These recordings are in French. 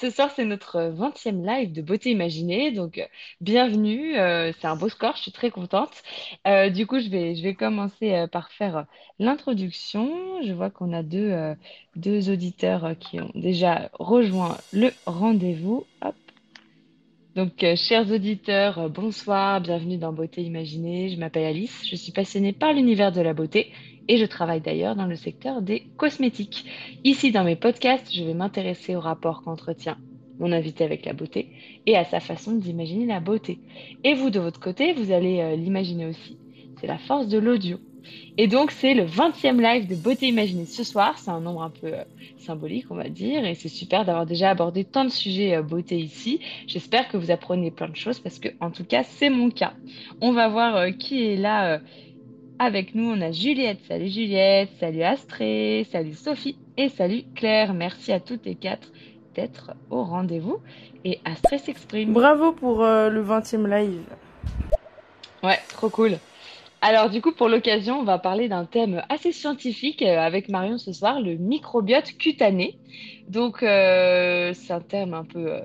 Ce soir, c'est notre 20e live de Beauté Imaginée. Donc, euh, bienvenue. euh, c'est un beau score, je suis très contente. Euh, du coup, je vais, commencer par faire l'introduction. Je vois qu'on a deux, deux auditeurs qui ont déjà rejoint le rendez-vous. Donc, euh, chers auditeurs, euh, bonsoir, bienvenue dans Beauté Imaginée. Je m'appelle Alice, je suis passionnée par l'univers de la beauté et je travaille d'ailleurs dans le secteur des cosmétiques. Ici, dans mes podcasts, je vais m'intéresser au rapport qu'entretient mon invité avec la beauté et à sa façon d'imaginer la beauté. Et vous, de votre côté, vous allez euh, l'imaginer aussi. C'est la force de l'audio. Et donc, c'est le 20e live de Beauté Imaginée ce soir. C'est un nombre un peu euh, symbolique, on va dire. Et c'est super d'avoir déjà abordé tant de sujets euh, beauté ici. J'espère que vous apprenez plein de choses parce que, en tout cas, c'est mon cas. On va voir euh, qui est là avec nous. On a Juliette. Salut Juliette. Salut Astrée. Salut Sophie. Et salut Claire. Merci à toutes et quatre d'être au rendez-vous. Et Astrée s'exprime. Bravo pour le 20e live. Ouais, trop cool. Alors du coup, pour l'occasion, on va parler d'un thème assez scientifique euh, avec Marion ce soir, le microbiote cutané. Donc euh, c'est un terme un peu euh,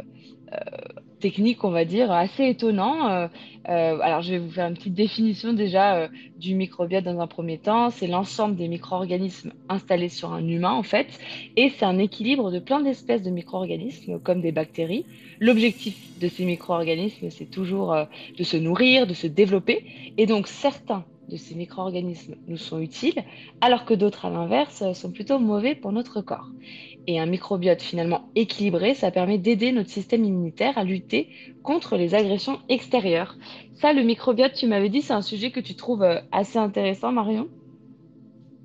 technique, on va dire, assez étonnant. Euh, euh, alors je vais vous faire une petite définition déjà euh, du microbiote dans un premier temps. C'est l'ensemble des micro-organismes installés sur un humain en fait, et c'est un équilibre de plein d'espèces de micro-organismes comme des bactéries. L'objectif de ces micro-organismes, c'est toujours de se nourrir, de se développer. Et donc, certains de ces micro-organismes nous sont utiles, alors que d'autres, à l'inverse, sont plutôt mauvais pour notre corps. Et un microbiote finalement équilibré, ça permet d'aider notre système immunitaire à lutter contre les agressions extérieures. Ça, le microbiote, tu m'avais dit, c'est un sujet que tu trouves euh, assez intéressant, Marion?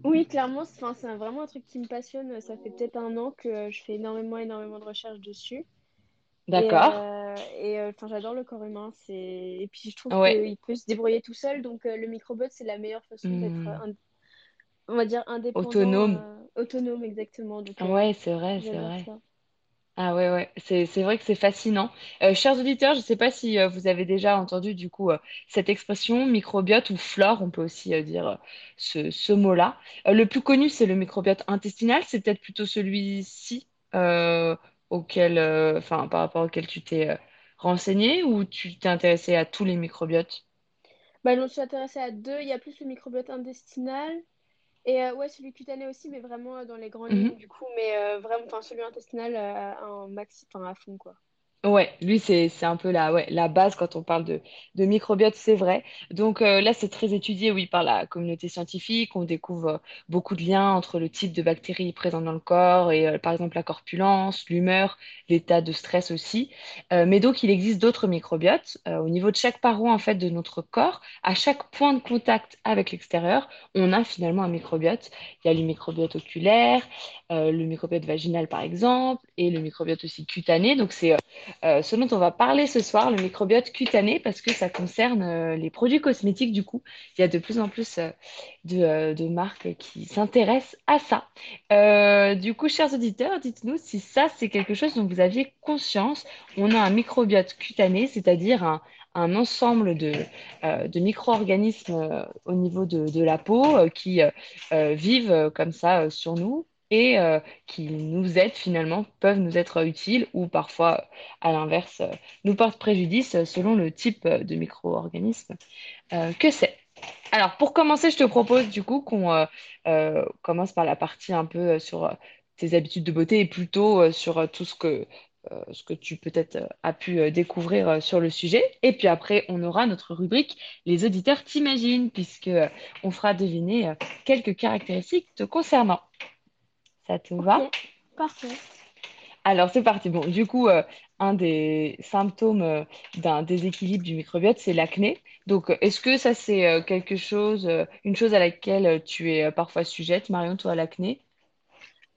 Oui, clairement, c'est vraiment un truc qui me passionne. Ça fait peut-être un an que je fais énormément, énormément de recherches dessus. Et, D'accord. euh, et euh, enfin, j'adore le corps humain. Et puis, je trouve Ouais. qu'il peut se débrouiller tout seul. Donc, euh, le microbiote, c'est la meilleure façon d'être, Hmm. euh, on va dire, indépendant, Autonome. Autonome, exactement. Donc, euh, Ouais, c'est vrai, c'est vrai. ça. Ah ouais, ouais, c'est, c'est vrai que c'est fascinant. Euh, chers auditeurs, je ne sais pas si euh, vous avez déjà entendu du coup euh, cette expression microbiote ou flore, on peut aussi dire ce, ce mot-là. Le plus connu, c'est le microbiote intestinal, c'est peut-être plutôt celui-ci auquel, enfin, par rapport auquel tu t'es renseigné ou tu t'es intéressé à tous les microbiotes? Bah, je me suis intéressée à deux. Il y a plus le microbiote intestinal. Et euh, ouais, celui cutané aussi, mais vraiment euh, dans les grandes lignes, Mhm. du coup. Mais euh, vraiment, enfin, celui intestinal, euh, un maxi, enfin, à fond, quoi. Ouais, lui, c'est, un peu la, ouais, la base quand on parle de, de microbiote, c'est vrai. Donc euh, là, c'est très étudié, oui, par la communauté scientifique. On découvre euh, beaucoup de liens entre le type de bactéries présentes dans le corps et, euh, par exemple, la corpulence, l'humeur, l'état de stress aussi. Mais donc, il existe d'autres microbiotes. Au niveau de chaque paroi, en fait, de notre corps, à chaque point de contact avec l'extérieur, on a finalement un microbiote. Il y a le microbiote oculaire, le microbiote vaginal, par exemple, et le microbiote aussi cutané. Donc, c'est euh, ce dont on va parler ce soir, le microbiote cutané, parce que ça concerne euh, les produits cosmétiques du coup. Il y a de plus en plus euh, de, marques qui s'intéressent à ça. Du coup, chers auditeurs, dites-nous si ça, c'est quelque chose dont vous aviez conscience. On a un microbiote cutané, c'est-à-dire un, ensemble de, micro-organismes au niveau de, la peau qui vivent comme ça sur nous. Et euh, qui nous aident finalement, peuvent nous être utiles ou parfois à l'inverse, euh, nous porte préjudice selon le type euh, de micro-organisme que c'est. Alors, pour commencer, je te propose du coup qu'on commence par la partie un peu sur tes habitudes de beauté et plutôt sur tout ce que, ce que tu peut-être as pu découvrir sur le sujet. Et puis après, on aura notre rubrique Les auditeurs t'imaginent, puisque on fera deviner quelques caractéristiques te concernant. Ça te va? parfait. Alors, c'est parti. Bon, du coup, euh, un des symptômes euh, d'un déséquilibre du microbiote, c'est l'acné. Donc, euh, est-ce que ça, c'est euh, quelque chose, une chose à laquelle tu es parfois sujette, Marion, toi, à l'acné?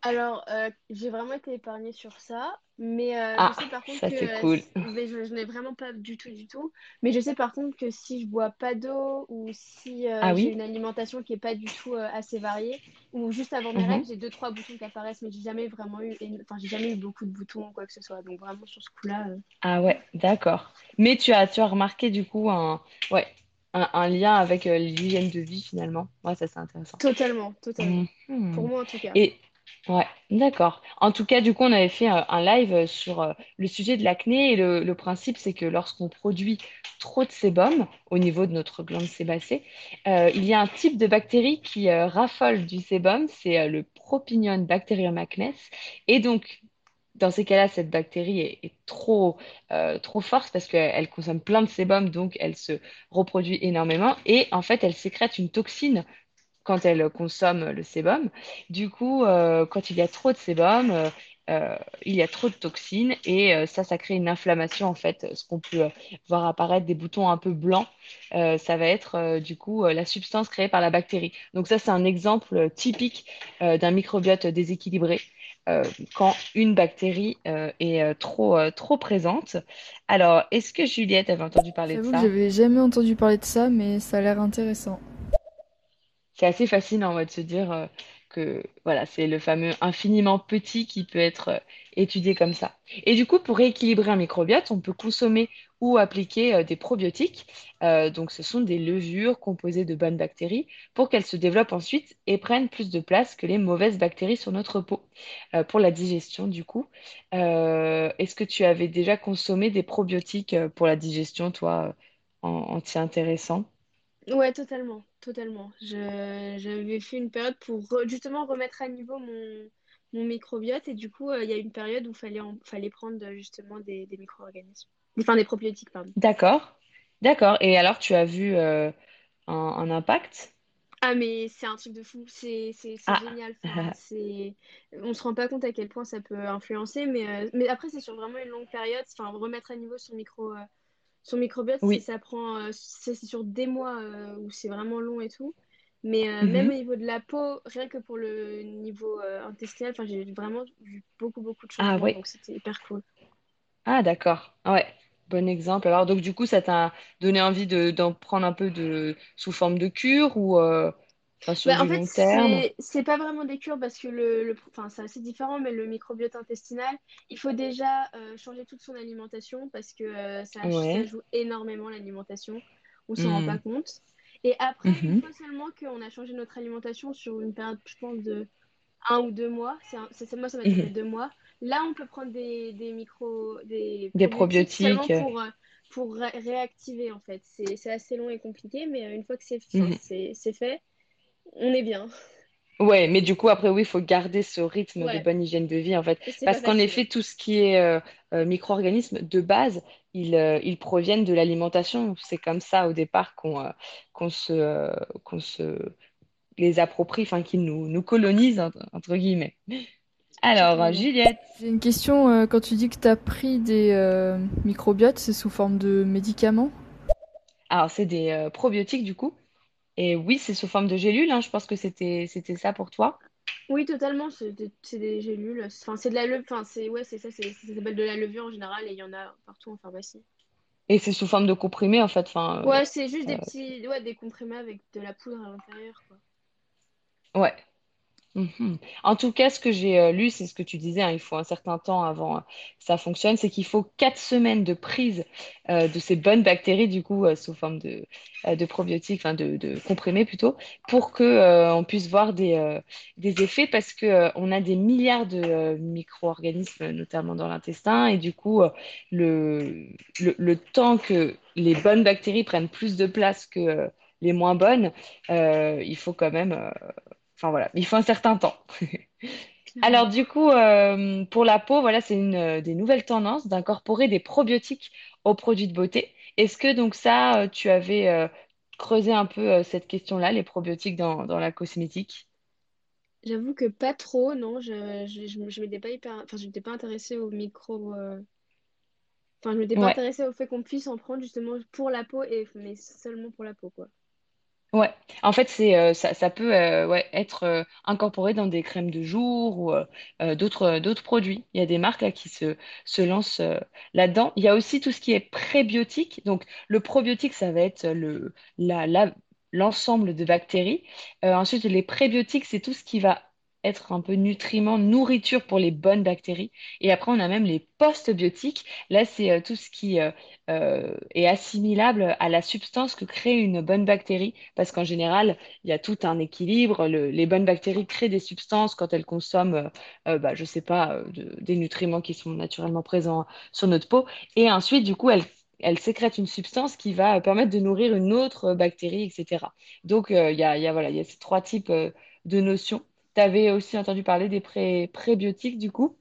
Alors, euh, j'ai vraiment été épargnée sur ça, mais euh, je Ah, sais par contre ça, que cool. mais je, je n'ai vraiment pas du tout, du tout. Mais je sais par contre que si je bois pas d'eau ou si euh, Ah j'ai oui? une alimentation qui est pas du tout assez variée, ou juste avant mes Mhm. règles, j'ai deux, trois boutons qui apparaissent, mais j'ai jamais vraiment eu, enfin, j'ai jamais eu beaucoup de boutons ou quoi que ce soit. Donc vraiment sur ce coup-là, Ah ouais, d'accord. Mais tu as, tu as remarqué, du coup, un, ouais, un, un lien avec euh, l'hygiène de vie, finalement. Ouais, ça, c'est intéressant. totalement, totalement. Pour Mhm. moi en tout cas. Et Ouais, d'accord. En tout cas, du coup, on avait fait euh, un live euh, sur euh, le sujet de l'acné et le, principe, c'est que lorsqu'on produit trop de sébum au niveau de notre glande sébacée, il y a un type de bactérie qui raffole du sébum, c'est le Propinion Bacterium acnes. Et donc, dans ces cas-là, cette bactérie est, trop, trop forte parce qu'elle elle consomme plein de sébum, donc elle se reproduit énormément. Et en fait, elle sécrète une toxine quand elle consomme le sébum. Du coup, euh, quand il y a trop de sébum, euh, euh, il y a trop de toxines et euh, ça, ça crée une inflammation en fait. Ce qu'on peut voir apparaître des boutons un peu blancs, ça va être du coup la substance créée par la bactérie. Donc ça, c'est un exemple typique d'un microbiote déséquilibré. quand une bactérie est trop, trop présente. Alors, est-ce que Juliette avait entendu parler de ça? j'avais jamais entendu parler de ça, mais ça a l'air intéressant. C'est assez fascinant, ouais, de se dire euh, que voilà, c'est le fameux infiniment petit qui peut être euh, étudié comme ça. Et du coup, pour rééquilibrer un microbiote, on peut consommer ou appliquer euh, des probiotiques. Donc, ce sont des levures composées de bonnes bactéries pour qu'elles se développent ensuite et prennent plus de place que les mauvaises bactéries sur notre peau. Pour la digestion, du coup, est-ce que tu avais déjà consommé des probiotiques pour la digestion, toi, en, en t'y intéressant? Ouais, totalement, totalement. Je, j'avais fait une période pour re- justement remettre à niveau mon, mon microbiote et du coup, euh, il y a une période où fallait en- fallait prendre euh, justement des, des micro-organismes. Enfin, des probiotiques, pardon. D'accord, d'accord. Et alors, tu as vu euh, un, un impact? Ah, mais c'est un truc de fou, c'est c'est- c'est Ah, génial. Enfin, c'est... On se rend pas compte à quel point ça peut influencer, mais, euh, mais après, c'est sur vraiment une longue période. Enfin, remettre à niveau son micro, son microbiote, c'est- oui. ça prend, euh, c'est sur des mois euh, où c'est vraiment long et tout. Mais euh, même au Mhm. niveau de la peau, rien que pour le niveau euh, intestinal, enfin, j'ai vraiment vu beaucoup, beaucoup de Ah changements, oui. donc c'était hyper cool. Ah, d'accord. Ah Ouais. Bon exemple. Alors, donc, du coup, ça t'a donné envie de, d'en prendre un peu de, sous forme de cure ou euh, enfin, sur Bah, en fait, c'est c'est pas vraiment des cures parce que le, le enfin, c'est assez différent, mais le microbiote intestinal, il faut déjà euh, changer toute son alimentation parce que euh, ça, joue énormément l'alimentation. On s'en rend pas Hmm. compte. Et après, une Mhm. fois seulement qu'on a changé notre alimentation sur une période, je pense, de un ou deux mois, c'est un- c'est- moi ça m'a Mhm. deux mois, là on peut prendre des, des micro, des Des probiotiques pour, euh, pour ré- réactiver en fait. C'est c'est assez long et compliqué, mais une fois que c'est mhm. c'est c'est fait, on est bien. Ouais, mais du coup, après, oui, il faut garder ce rythme de bonne hygiène de vie, en fait. Parce qu'en effet, tout ce qui est euh, euh, micro-organismes, de base, ils, euh, ils proviennent de l'alimentation. C'est comme ça, au départ, qu'on euh, qu'on se, euh, qu'on se les approprie, enfin, qu'ils nous, nous colonisent, entre, guillemets. Alors. Juliette, J'ai une question, euh, quand tu dis que tu as pris des euh, microbiotes, c'est sous forme de médicaments? alors, c'est des euh, probiotiques, du coup. Et oui, c'est sous forme de gélules, hein. Je pense que c'était, c'était ça pour toi. Oui, totalement, c'est des, c'est des gélules. Enfin, c'est de la levure, enfin, c'est ouais, c'est ça, c'est ça s'appelle de la levure en général et il y en a partout en pharmacie. Et c'est sous forme de comprimés, en fait. Enfin, Ouais, c'est juste euh, des petits, ouais, des comprimés avec de la poudre à l'intérieur, quoi. euh, ouais. Mhm. En tout cas, ce que j'ai euh, lu, c'est ce que tu disais, hein, il faut un certain temps avant euh, que ça fonctionne, c'est qu'il faut quatre semaines de prise euh, de ces bonnes bactéries, du coup, euh, sous forme de, euh, probiotiques, enfin de, comprimés plutôt, pour que euh, on puisse voir des, euh, effets, parce que euh, on a des milliards de euh, micro-organismes, notamment dans l'intestin, et du coup, euh, le, temps que les bonnes bactéries prennent plus de place que euh, les moins bonnes, euh, il faut quand même euh, Enfin voilà, il faut un certain temps. Alors du coup, euh, pour la peau, voilà, c'est une euh, des nouvelles tendances d'incorporer des probiotiques aux produits de beauté. Est-ce que donc ça, euh, tu avais euh, creusé un peu euh, cette question-là, les probiotiques dans, dans la cosmétique? J'avoue que pas trop, non, je, je, je, je m'étais pas hyper, enfin, je m'étais pas intéressée au micro, euh, enfin, je m'étais pas Ouais. intéressée au fait qu'on puisse en prendre justement pour la peau et, mais seulement pour la peau, quoi. Ouais, en fait, c'est euh, ça, peut euh, ouais, être euh, incorporé dans des crèmes de jour ou d'autres produits. Il y a des marques là qui se, se lancent là-dedans. Il y a aussi tout ce qui est prébiotique. Donc, le probiotique, ça va être l'ensemble de bactéries. Ensuite, les prébiotiques, c'est tout ce qui va être un peu nutriments, nourriture pour les bonnes bactéries. Et après, on a même les postbiotiques. Là, c'est euh, tout ce qui euh, euh, est assimilable à la substance que crée une bonne bactérie, parce qu'en général, il y a tout un équilibre. Le- les bonnes bactéries créent des substances quand elles consomment, bah, je sais pas, de- des nutriments qui sont naturellement présents sur notre peau. Et ensuite, du coup, elles elles sécrètent une substance qui va permettre de nourrir une autre bactérie, etc. Donc, il y a, y a, ces trois types de notions. Tu avais aussi entendu parler des pré prébiotiques, du coup?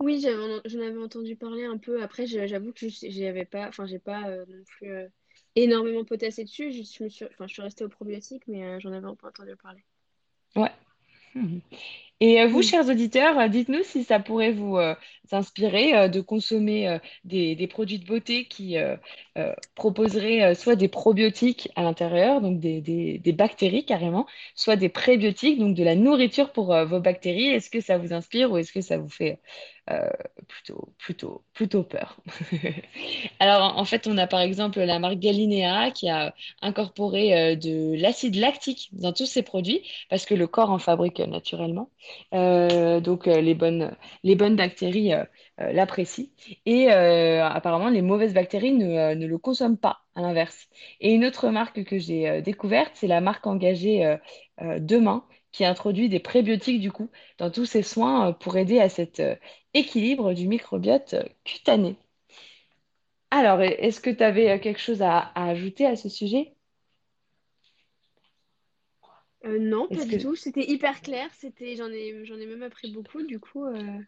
Oui, j'avais en- j'en avais entendu parler un peu. Après, j'avoue que je- j'y avais pas, enfin, j'ai pas euh, non plus euh, énormément potassé dessus. Je, je me suis, enfin, je suis restée aux probiotiques, mais euh, j'en avais un peu entendu parler. Ouais. Mhm. Et euh, vous, Mm. chers auditeurs, euh, dites-nous si ça pourrait vous euh, inspirer euh, de consommer euh, des, des produits de beauté qui proposeraient soit des probiotiques à l'intérieur, donc des, des- des bactéries carrément, soit des prébiotiques, donc de la nourriture pour vos bactéries. Est-ce que ça vous inspire ou est-ce que ça vous fait plutôt, plutôt, plutôt peur? Alors, en fait, on a par exemple la marque Galinea qui a incorporé de l'acide lactique dans tous ses produits parce que le corps en fabrique naturellement. Euh, donc, euh, les bonnes, les bonnes bactéries euh, l'apprécient. Et apparemment, les mauvaises bactéries ne, le consomment pas, à l'inverse. Et une autre marque que j'ai découverte, c'est la marque engagée Demain qui introduit des prébiotiques du coup dans tous ses soins pour aider à cet équilibre du microbiote cutané. Alors, est-ce que tu avais quelque chose à ajouter à ce sujet? Euh, non, pas du que... tout. C'était hyper clair. C'était, j'en ai, j'en ai même appris beaucoup. Du coup, euh,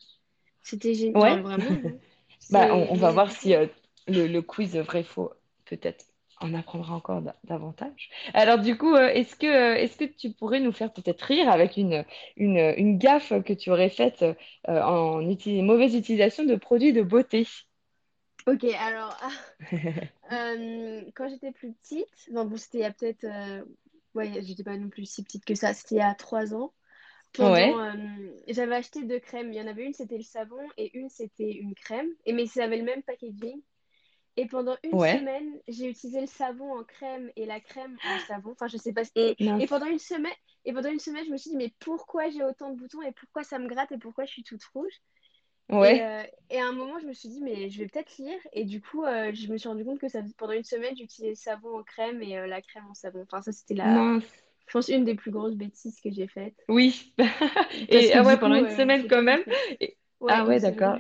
c'était génial. Ouais, vraiment, hein. bah, on, on va voir si euh, le, le quiz vrai-faux peut-être en apprendra encore da- davantage. Alors du coup, est-ce que, est-ce que tu pourrais nous faire peut-être rire avec une, une, une gaffe que tu aurais faite en uti- mauvaise utilisation de produits de beauté? Ok, alors, euh, quand j'étais plus petite, non, bon, c'était il y a peut-être, ouais, j'étais pas non plus si petite que ça. C'était il y a trois ans. Pendant, Ouais, euh, j'avais acheté deux crèmes. Il y en avait une, c'était le savon, et une, c'était une crème. Et mais ça avait le même packaging. Et pendant une ouais, semaine, j'ai utilisé le savon en crème et la crème en savon. Enfin, je sais pas. Et, et mince. pendant une semaine, et pendant une semaine, je me suis dit, mais pourquoi j'ai autant de boutons et pourquoi ça me gratte et pourquoi je suis toute rouge? Et, Ouais, euh, et à un moment, je me suis dit, mais je vais peut-être lire. Et du coup, euh, je me suis rendu compte que ça, pendant une semaine, j'utilisais le savon en crème et euh, la crème en savon. Enfin, ça, c'était la, mince. je pense, une des plus grosses bêtises que j'ai faites. Oui. Et ah ouais, pendant une semaine quand même. Et- Ouais, Ah ouais, d'accord.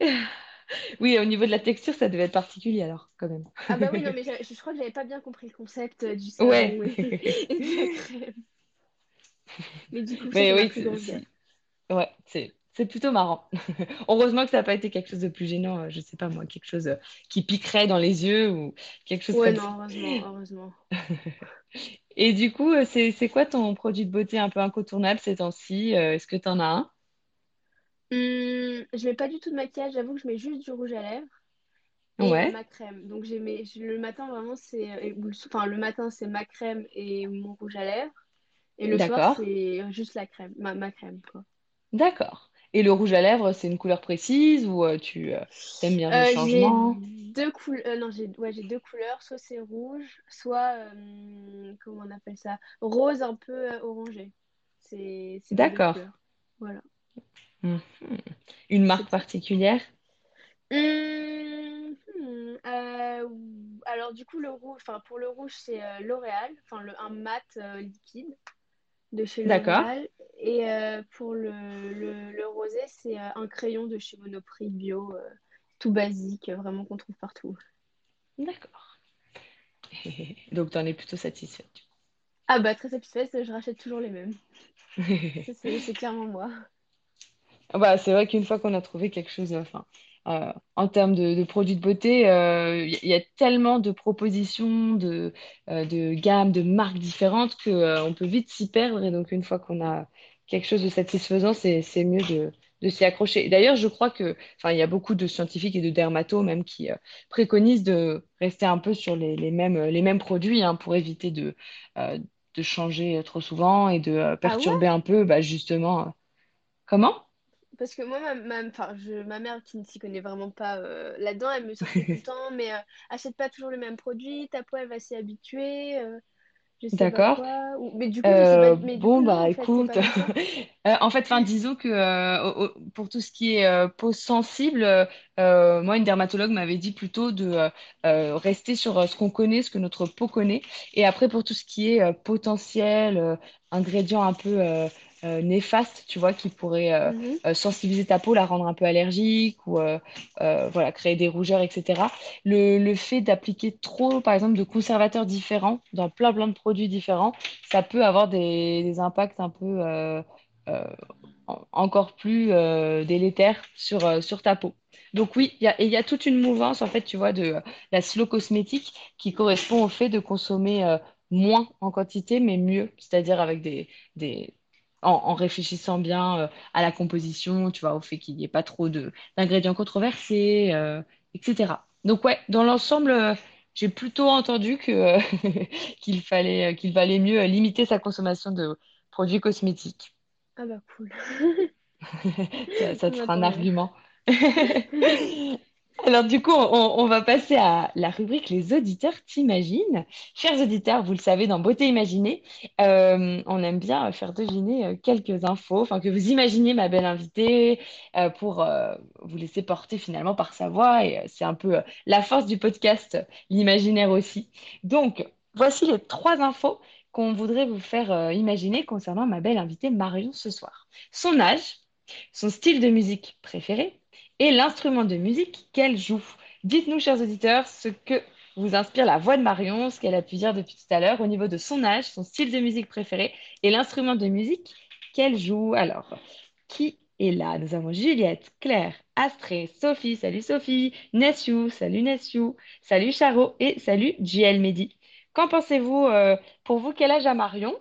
Oui, au niveau de la texture, ça devait être particulier alors, quand même. Ah bah oui, non, mais je, je crois que j'avais pas bien compris le concept du Ouais. savon et, et de la crème. Mais du coup, c'est oui, plus grosse ouais, c'est c'est plutôt marrant. Heureusement que ça n'a pas été quelque chose de plus gênant, euh, je sais pas moi, quelque chose euh, qui piquerait dans les yeux ou quelque chose Ouais, comme ça. non, heureusement, heureusement. Et du coup, euh, c'est quoi ton produit de beauté un peu incontournable ces temps-ci? Est-ce que tu en as un? Hum, je mets pas du tout de maquillage, j'avoue que je mets juste du rouge à lèvres et Ouais, ma crème. Donc j'ai mes- le matin vraiment c'est enfin le matin c'est ma crème et mon rouge à lèvres et le soir c'est juste la crème, ma, ma crème quoi. d'accord. Et le rouge à lèvres, c'est une couleur précise ou euh, tu euh, t'aimes bien le Euh, j'ai changement? deux couleurs, non j'ai ouais, deux couleurs, soit c'est rouge, soit comment on appelle ça, rose un peu orangé. C'est D'accord. Voilà, Mhm. Une marque particulière? Hum, hmm, euh, alors du coup le rouge, enfin pour le rouge c'est euh, L'Oréal, enfin le un mat euh, liquide de chez L'Oréal et euh, pour le, le, le rosé c'est euh, un crayon de chez Monoprix bio, euh, tout basique, vraiment qu'on trouve partout. d'accord. Donc, tu en es plutôt satisfaite. Ah bah très satisfaite, je rachète toujours les mêmes. c'est clairement moi. Ah Bah, c'est vrai qu'une fois qu'on a trouvé quelque chose, enfin, euh, en termes de, de produits de beauté, euh, il y, y a tellement de propositions, de, euh, de gammes, de marques différentes que, euh, on peut vite s'y perdre. Et donc, une fois qu'on a quelque chose de satisfaisant, c'est, mieux de, de s'y accrocher. D'ailleurs, je crois que, enfin, il y a beaucoup de scientifiques et de dermatos même qui euh, préconisent de rester un peu sur les, les mêmes, les mêmes produits hein, pour éviter de, euh, de changer trop souvent et de euh, Ah perturber ouais? un peu, bah, justement. euh, Comment? Parce que moi, ma, ma, enfin, je, ma mère qui ne s'y connaît vraiment pas euh, là-dedans, elle me sortait tout le temps, mais euh, achète pas toujours le même produit, ta peau elle va s'y habituer. euh. Je sais pas D'accord. quoi. ou- Mais du coup, pas. Mais du coup, bon, non, bah en fait, c'est écoute, en fait, enfin, disons que pour tout ce qui est peau sensible, moi, une dermatologue m'avait dit plutôt de rester sur ce qu'on connaît, ce que notre peau connaît. Et après, pour tout ce qui est potentiel, ingrédients un peu euh, néfastes, tu vois, qui pourraient euh, Mhm, euh, sensibiliser ta peau, la rendre un peu allergique ou euh, voilà, créer des rougeurs, etc. Le, le fait d'appliquer trop, par exemple, de conservateurs différents dans plein, plein de produits différents, ça peut avoir des, des impacts un peu en- encore plus délétères sur, sur ta peau. Donc oui, il y a, y toute une mouvance, en fait, tu vois, de la slow cosmétique qui correspond au fait de consommer moins en quantité, mais mieux, c'est-à-dire avec des, des, en, en réfléchissant bien euh, à la composition, tu vois, au fait qu'il n'y ait pas trop de, d'ingrédients controversés, euh, etc. Donc ouais, dans l'ensemble, euh, j'ai plutôt entendu que, qu'il fallait, qu'il valait mieux limiter sa consommation de produits cosmétiques. Ah bah cool. Ça, ça te fera un argument. Alors du coup, on, va passer à la rubrique Les auditeurs t'imaginent. Chers auditeurs, vous le savez, dans Beauté imaginée, euh, on aime bien faire deviner euh, quelques infos, enfin que vous imaginiez ma belle invitée euh, pour vous laisser porter finalement par sa voix. Et c'est un peu la force du podcast, l'imaginaire aussi. Donc, voici les trois infos qu'on voudrait vous faire imaginer concernant ma belle invitée Marion ce soir. Son âge, son style de musique préféré et l'instrument de musique qu'elle joue. Dites-nous, chers auditeurs, ce que vous inspire la voix de Marion, ce qu'elle a pu dire depuis tout à l'heure au niveau de son âge, son style de musique préféré et l'instrument de musique qu'elle joue. Alors, qui est là? Nous avons Juliette, Claire, Astrée, Sophie, salut Sophie, Nessiou, salut Nessiou, salut Charo et salut JL Mehdi. Qu'en pensez-vous euh, pour vous, quel âge a Marion?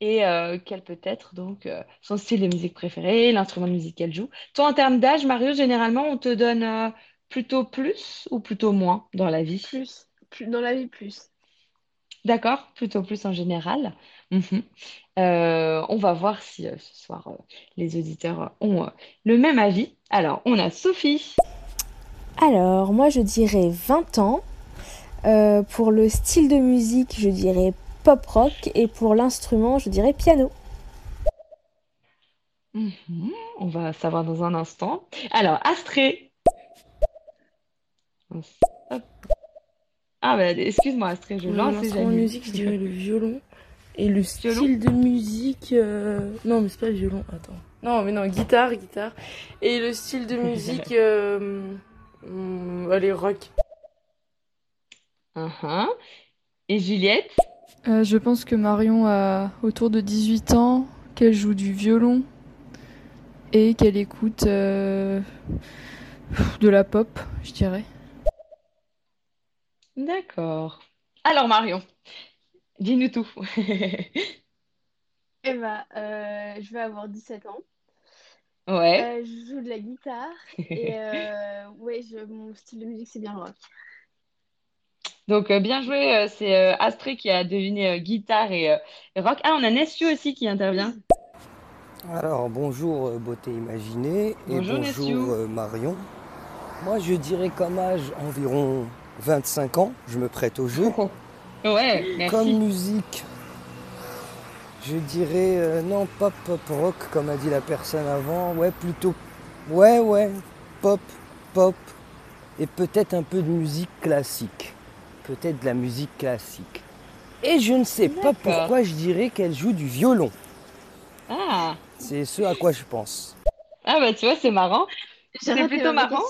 Et euh, quel peut être donc euh, son style de musique préféré, l'instrument de musique qu'elle joue. Toi, en termes d'âge, Mario, généralement, on te donne euh, plutôt plus ou plutôt moins dans la vie? Plus. Plus. Dans la vie, plus. D'accord? Plutôt plus en général. Mhm. Euh, on va voir si euh, ce soir euh, les auditeurs ont euh, le même avis. Alors, on a Sophie. Alors, moi je dirais 20 ans. Euh, pour le style de musique, je dirais pop rock. Et pour l'instrument, je dirais piano. Mhm. On va savoir dans un instant. Alors, Astrée. Hop. Ah, bah, excuse-moi, Astrée, je Euh, lance L'instrument de musique, je dirais le violon. Et le Violon? style de musique. euh, Non, mais c'est pas violon, attends. Non, mais non, guitare, guitare. Et le style de musique. euh... hum, Allez, rock. Mhm. Et Juliette? Euh, je pense que Marion a autour de 18 ans, qu'elle joue du violon et qu'elle écoute euh, de la pop, je dirais. D'accord. Alors, Marion, dis-nous tout. Eh bah, euh, je vais avoir 17 ans. Ouais. Euh, je joue de la guitare. Et euh, ouais, je- mon style de musique, c'est bien le rock. Donc, euh, bien joué. euh, c'est euh, Astrée qui a deviné euh, guitare et, et rock. Ah, on a Nessiu aussi qui intervient. Alors bonjour beauté imaginée et Bonjour, Marion. Moi je dirais comme âge environ 25 ans, je me prête au jeu. Ouais, Comme merci. musique, je dirais euh, non pop pop rock comme a dit la personne avant, ouais plutôt ouais ouais pop pop et peut-être un peu de musique classique. Peut-être de la musique classique. Et je ne sais pas pourquoi je dirais qu'elle joue du violon. Ah. C'est ce à quoi je pense. Ah, bah, tu vois, c'est marrant. C'est plutôt ma marrant.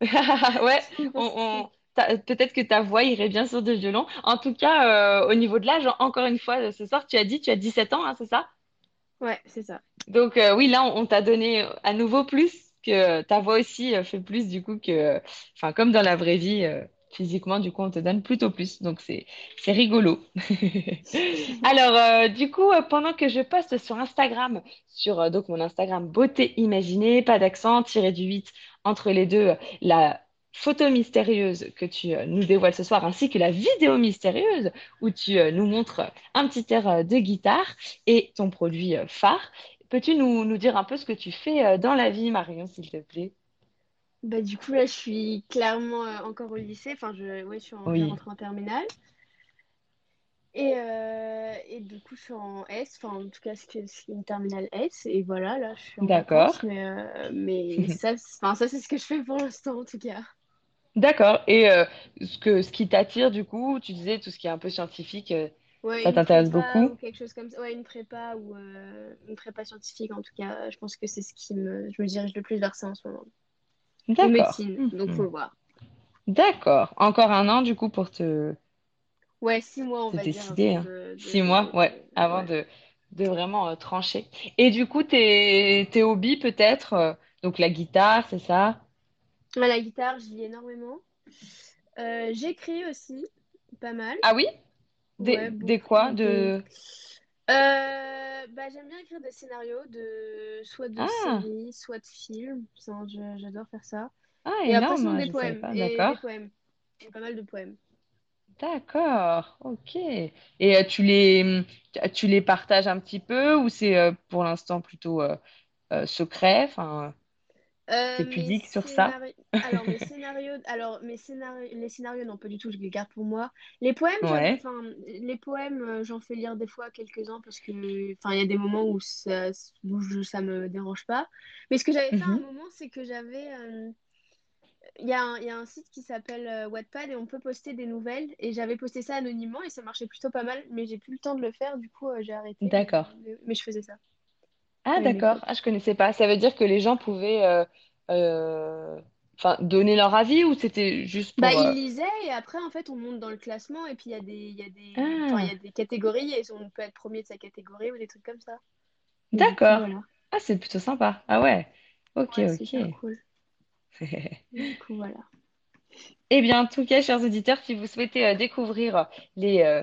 Ouais, on, on- ta- peut-être que ta voix irait bien sur du violon. En tout cas, euh, au niveau de l'âge, encore une fois, ce soir, tu as dit, tu as 17 ans, hein, c'est ça? Ouais, c'est ça. Donc euh, oui, là, on, on t'a donné à nouveau plus, que ta voix aussi euh, fait plus, du coup, que, enfin, comme dans la vraie vie, euh, physiquement, du coup, on te donne plutôt plus. Donc c'est, rigolo. Alors, euh, du coup, euh, pendant que je poste sur Instagram, sur euh, donc mon Instagram Beauté Imaginée, pas d'accent, tiré du 8 entre les deux, la photo mystérieuse que tu nous dévoiles ce soir, ainsi que la vidéo mystérieuse où tu nous montres un petit air de guitare et ton produit phare. Peux-tu nous, nous dire un peu ce que tu fais dans la vie, Marion, s'il te plaît? Bah, du coup, là, je suis clairement euh, encore au lycée. Enfin, je, ouais, je suis en, Oui. en terminale. Et, euh, et du coup, je suis en S, enfin, en tout cas, c'est une terminale S. Et voilà, là, je suis en D'accord. Mais, euh, mais ça, c'est- enfin, ça c'est ce que je fais pour l'instant, en tout cas. D'accord. Et euh, ce que, ce qui t'attire, du coup, tu disais tout ce qui est un peu scientifique, Ouais, ça t'intéresse beaucoup? ou quelque chose comme ça. Ouais, une prépa ou une prépa scientifique, en tout cas. Je pense que c'est ce qui me... Je me dirige le plus vers ça en ce moment. D'accord. médecine, donc faut Mhm. voir. D'accord. Encore un an, du coup, pour te, Ouais, six mois, on te va dire, décider, hein. de... Six mois, de... ouais, avant Ouais. de, de vraiment euh, trancher. Et du coup, tes, tes hobbies, peut-être, euh, donc la guitare, c'est ça? À la guitare, j'y lis énormément. Euh, j'écris aussi, pas mal. Ah oui? Ouais, Des, des quoi? De... Euh, bah, j'aime bien écrire des scénarios de soit de Ah, séries, soit de films. J'adore faire ça. ah, Et après, énorme, sinon, des je savais poèmes. pas. Et des D'accord. poèmes. Et pas mal de poèmes. D'accord, ok. Et euh, tu les, tu les partages un petit peu ou c'est euh, pour l'instant plutôt euh, euh, secret? Enfin, Euh, t'es pudique sur ça? Alors, mes scénarios, alors, mes scénari- les scénarios, non, pas du tout, je les garde pour moi. Les poèmes, Ouais. enfin, les poèmes, euh, j'en fais lire des fois quelques-uns parce que, enfin, il y a des moments où ça, où je- ça me dérange pas. Mais ce que j'avais fait à un Mhm. moment, c'est que j'avais, euh, il y a un, il y a un site qui s'appelle euh, Wattpad et on peut poster des nouvelles. Et j'avais posté ça anonymement et ça marchait plutôt pas mal, mais j'ai plus le temps de le faire, du coup, euh, j'ai arrêté. D'accord. mais- mais je faisais ça Ah, d'accord. Ah, je connaissais pas. Ça veut dire que les gens pouvaient euh, euh, enfin, donner leur avis ou c'était juste Bah, pour... il euh, lisait et après, en fait, on monte dans le classement et puis il y a des, il y a des, enfin, il y Ah, a des catégories et on peut être premier de sa catégorie ou des trucs comme ça. Et du coup, d'accord. voilà. Ah, c'est plutôt sympa. Ah ouais. Ok, Ouais, c'est hyper ok. cool. Du coup, voilà. Eh bien, en tout cas, chers auditeurs, si vous souhaitez euh, découvrir les euh,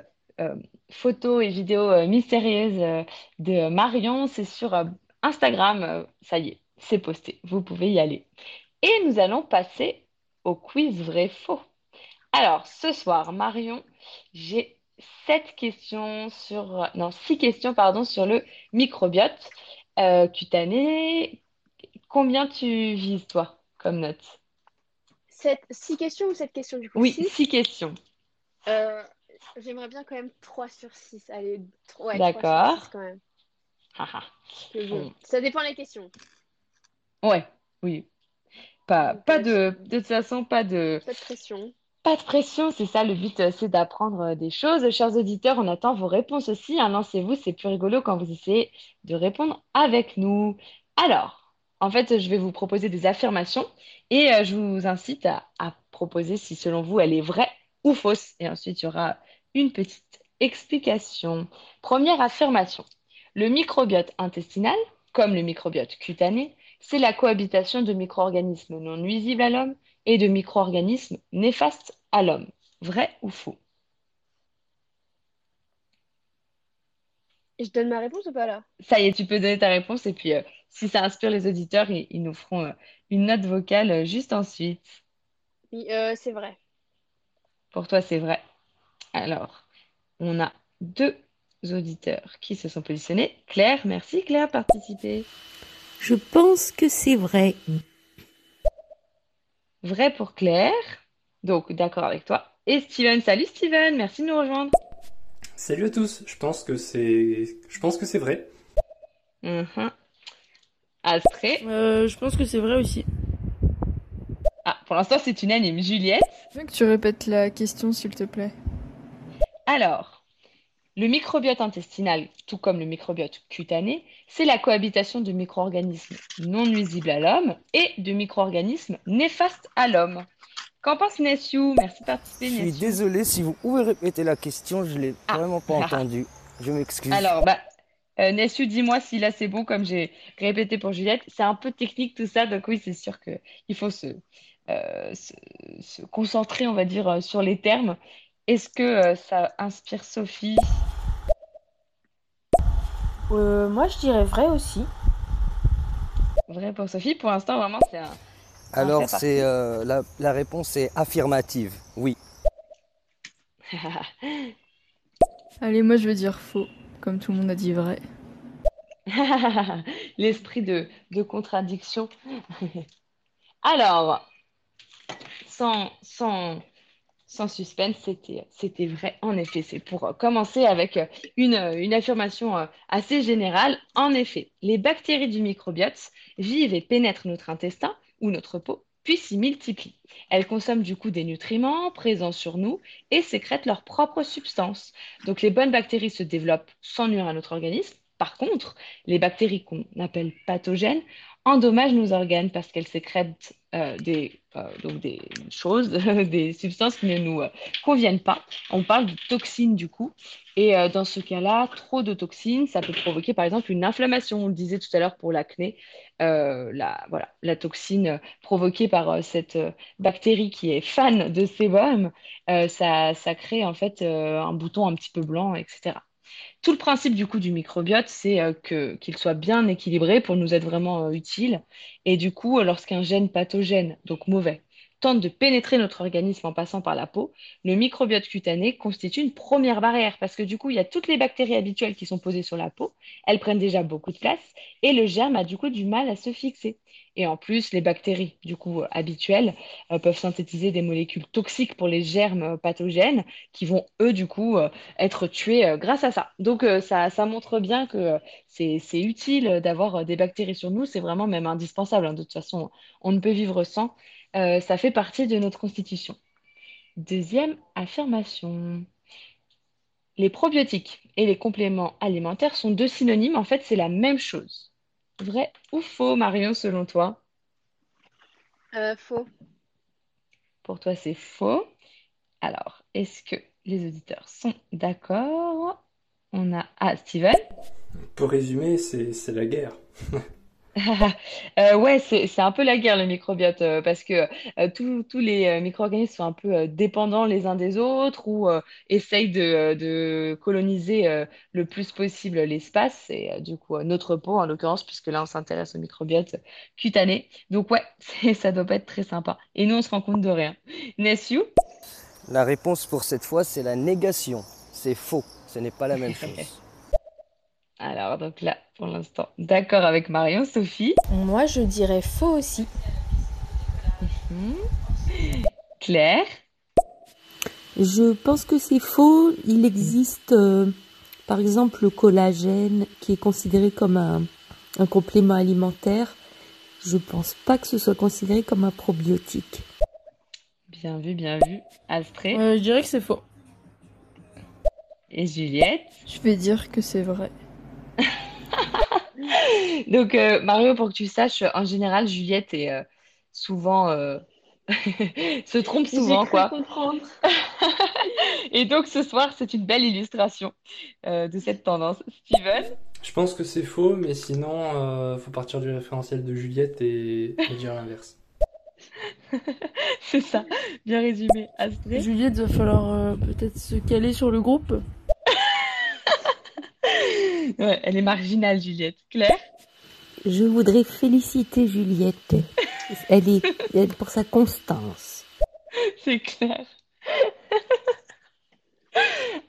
photos et vidéos euh, mystérieuses euh, de Marion, c'est sur euh, Instagram. euh, ça y est, c'est posté. Vous pouvez y aller. Et nous allons passer au quiz vrai-faux. Alors, ce soir, Marion, j'ai sept questions sur, non, six questions, pardon, sur le microbiote euh, cutané. Combien tu vises, toi, comme note? Sept, six questions ou sept questions du coup? Oui, Six? six questions. Euh, j'aimerais bien quand même 3 sur 6. Allez, tro- ouais, 3 sur 6 D'accord. quand même. Bon, ça dépend des questions. Ouais, oui. Pas, Donc, pas euh, de, de toute façon, pas de, pas de pression. pas de pression, c'est ça, le but, euh, c'est d'apprendre euh, des choses. Chers auditeurs, on attend vos réponses aussi. hein. Lancez-vous, c'est plus rigolo quand vous essayez de répondre avec nous. Alors, en fait, je vais vous proposer des affirmations et euh, je vous incite à, à proposer si selon vous elle est vraie ou fausse. Et ensuite, il y aura une petite explication. Première affirmation. Le microbiote intestinal, comme le microbiote cutané, c'est la cohabitation de micro-organismes non nuisibles à l'homme et de micro-organismes néfastes à l'homme. Vrai ou faux? Je donne ma réponse ou pas là? Ça y est, tu peux donner ta réponse et puis euh, si ça inspire les auditeurs, ils, ils nous feront euh, une note vocale euh, juste ensuite. Oui, c'est vrai. Pour toi, c'est vrai. Alors, on a deux auditeurs qui se sont positionnés. Claire, merci Claire, participer. Je pense que c'est vrai. Vrai pour Claire. Donc, d'accord avec toi. Et Steven, salut Steven, merci de nous rejoindre. Salut à tous, je pense que c'est je pense que c'est vrai. Astrée. Euh, je pense que c'est vrai aussi. Ah, pour l'instant, c'est unanime. Juliette. Je veux que tu répètes la question, s'il te plaît. Alors, le microbiote intestinal, tout comme le microbiote cutané, c'est la cohabitation de micro-organismes non nuisibles à l'homme et de micro-organismes néfastes à l'homme. Qu'en pense Nessiou? Merci de Je participer, suis Nessiou. désolé si vous pouvez répéter la question, je l'ai Ah. vraiment pas entendu. Je m'excuse. Alors, bah, euh, Nessiou, dis-moi si là c'est bon, comme j'ai répété pour Juliette. C'est un peu technique tout ça, donc oui, c'est sûr que il faut se, euh, se, se concentrer, on va dire, euh, sur les termes. Est-ce que euh, ça inspire Sophie? Euh, moi, je dirais vrai aussi. Vrai pour Sophie? Pour l'instant, vraiment, c'est un, Alors c'est euh, la, la réponse est affirmative. Oui. Allez, moi je veux dire faux, comme tout le monde a dit vrai. L'esprit de, de contradiction. Alors, sans, sans, sans suspense, c'était, vrai. En effet, c'est pour commencer avec une, une affirmation assez générale. En effet, les bactéries du microbiote vivent et pénètrent notre intestin ou notre peau puis s'y multiplient. Elles consomment du coup des nutriments présents sur nous et sécrètent leurs propres substances. Donc les bonnes bactéries se développent sans nuire à notre organisme. Par contre, les bactéries qu'on appelle pathogènes endommagent nos organes parce qu'elles sécrètent euh, des, euh, donc des choses, des substances qui ne nous euh, conviennent pas. On parle de toxines du coup. Et dans ce cas-là, trop de toxines, ça peut provoquer par exemple une inflammation. On le disait tout à l'heure pour l'acné. la, voilà, la toxine provoquée par cette bactérie qui est fan de sébum, ça, ça crée en fait un bouton un petit peu blanc, etc. Tout le principe du coup du microbiote, c'est euh, qu'il soit bien équilibré pour nous être vraiment euh, utile. Et du coup, euh, lorsqu'un gène pathogène, donc mauvais, tente de pénétrer notre organisme en passant par la peau, le microbiote cutané constitue une première barrière parce que du coup, il y a toutes les bactéries habituelles qui sont posées sur la peau, elles prennent déjà beaucoup de place et le germe a du coup du mal à se fixer. Et en plus, les bactéries, du coup, euh, habituelles, euh, peuvent synthétiser des molécules toxiques pour les germes euh, pathogènes qui vont, eux, du coup, être tués grâce à ça. Donc, ça, montre bien que c'est utile d'avoir des bactéries sur nous. C'est vraiment même indispensable. Hein. De toute façon, on ne peut vivre sans. Ça fait partie de notre constitution. Deuxième affirmation. Les probiotiques et les compléments alimentaires sont deux synonymes. En fait, c'est la même chose. Vrai ou faux, Marion, selon toi? Euh, Faux. Pour toi, c'est faux. Alors, est-ce que les auditeurs sont d'accord? On a... Ah, Steven? Pour résumer, c'est la guerre. Euh, ouais, c'est un peu la guerre le microbiote euh, parce que euh, tous les micro-organismes sont un peu dépendants les uns des autres ou essayent de, de coloniser le plus possible l'espace et du coup notre peau en l'occurrence puisque là on s'intéresse au microbiote cutané. Donc ouais, ça doit pas être très sympa. Et nous on se rend compte de rien. Nessiu La réponse pour cette fois c'est la négation. C'est faux. Ce n'est pas la même chose. Alors, donc là, pour l'instant, d'accord avec Marion. Sophie Moi, je dirais faux aussi. Mhm. Claire Je pense que c'est faux. Il existe, euh, par exemple, le collagène qui est considéré comme un, complément alimentaire. Je pense pas que ce soit considéré comme un probiotique. Bien vu, bien vu. Astrée Je dirais que c'est faux. Et Juliette Je vais dire que c'est vrai. Donc, euh, Mario, pour que tu saches, en général, Juliette est euh, souvent. Euh, se trompe souvent, quoi. Et donc, ce soir, c'est une belle illustration de cette tendance. Steven Je pense que c'est faux, mais sinon, faut partir du référentiel de Juliette et, dire l'inverse. c'est ça, bien résumé. Astrid Juliette, va falloir peut-être se caler sur le groupe. Ouais, elle est marginale, Juliette. Claire? Je voudrais féliciter Juliette. Elle est, pour sa constance. C'est clair.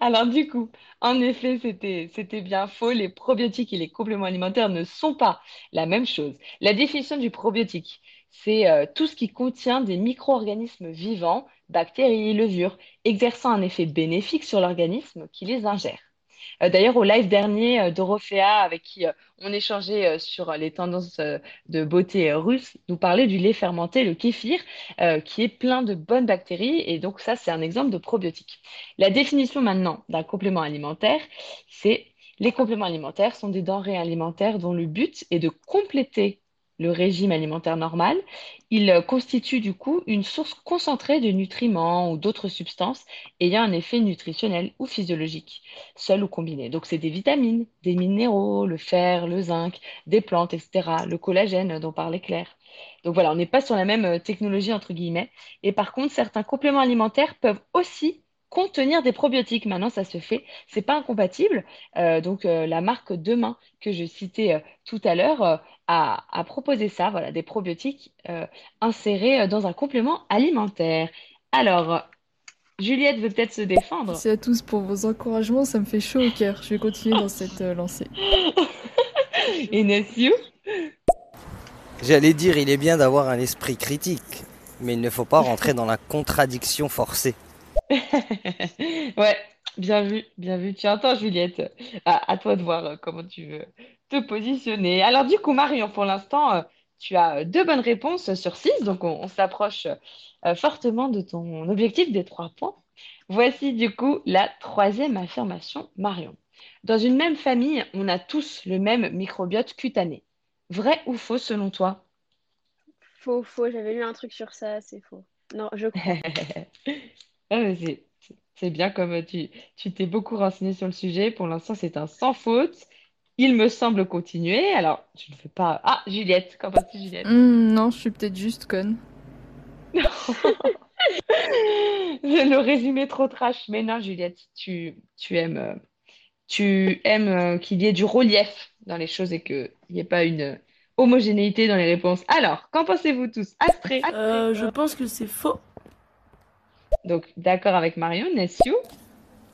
Alors du coup, en effet, c'était, bien faux. Les probiotiques et les compléments alimentaires ne sont pas la même chose. La définition du probiotique, c'est euh, tout ce qui contient des micro-organismes vivants, bactéries, levures, exerçant un effet bénéfique sur l'organisme qui les ingère. Euh, d'ailleurs, au live dernier euh, d'Orofea, avec qui euh, on échangeait sur les tendances de beauté russes, nous parlait du lait fermenté, le kéfir, qui est plein de bonnes bactéries. Et donc, ça, c'est un exemple de probiotique. La définition maintenant d'un complément alimentaire, c'est les compléments alimentaires sont des denrées alimentaires dont le but est de compléter le régime alimentaire normal, il euh, constitue du coup une source concentrée de nutriments ou d'autres substances ayant un effet nutritionnel ou physiologique, seul ou combiné. Donc c'est des vitamines, des minéraux, le fer, le zinc, des plantes, etc., le collagène dont parlait Claire. Donc voilà, on n'est pas sur la même euh, technologie entre guillemets. Et par contre, certains compléments alimentaires peuvent aussi contenir des probiotiques. Maintenant, ça se fait. C'est pas incompatible. Euh, donc, euh, la marque Demain que je citais euh, tout à l'heure a, proposé ça, voilà, des probiotiques insérés dans un complément alimentaire. Alors, Juliette veut peut-être se défendre. Merci à tous pour vos encouragements, ça me fait chaud au cœur. Je vais continuer dans cette lancée. Et Nassio J'allais dire, il est bien d'avoir un esprit critique, mais il ne faut pas rentrer dans la contradiction forcée. Ouais, bien vu, bien vu. Tu entends, Juliette. À, à toi de voir euh, comment tu veux te positionner. Alors, du coup, Marion, pour l'instant, euh, tu as euh, deux bonnes réponses sur six, donc on, on s'approche euh, fortement de ton objectif des trois points. Voici du coup la troisième affirmation, Marion. Dans une même famille, on a tous le même microbiote cutané. Vrai ou faux selon toi? Faux, faux, j'avais lu un truc sur ça, c'est faux. Non, je crois. Ah, mais c'est c'est bien comme tu tu t'es beaucoup renseigné sur le sujet. Pour l'instant, c'est un sans faute. Il me semble continuer. Alors, tu ne fais pas. Ah, Juliette, qu'en penses-tu, Juliette? Hmm, non, je suis peut-être juste conne. Le résumé trop trash. Mais non, Juliette, tu, tu aimes, euh, tu aimes euh, qu'il y ait du relief dans les choses et qu'il n'y ait pas une homogénéité dans les réponses. Alors, qu'en pensez-vous tous? Astrée. Euh, je pense que c'est faux. Donc, d'accord avec Marion, Nessiou.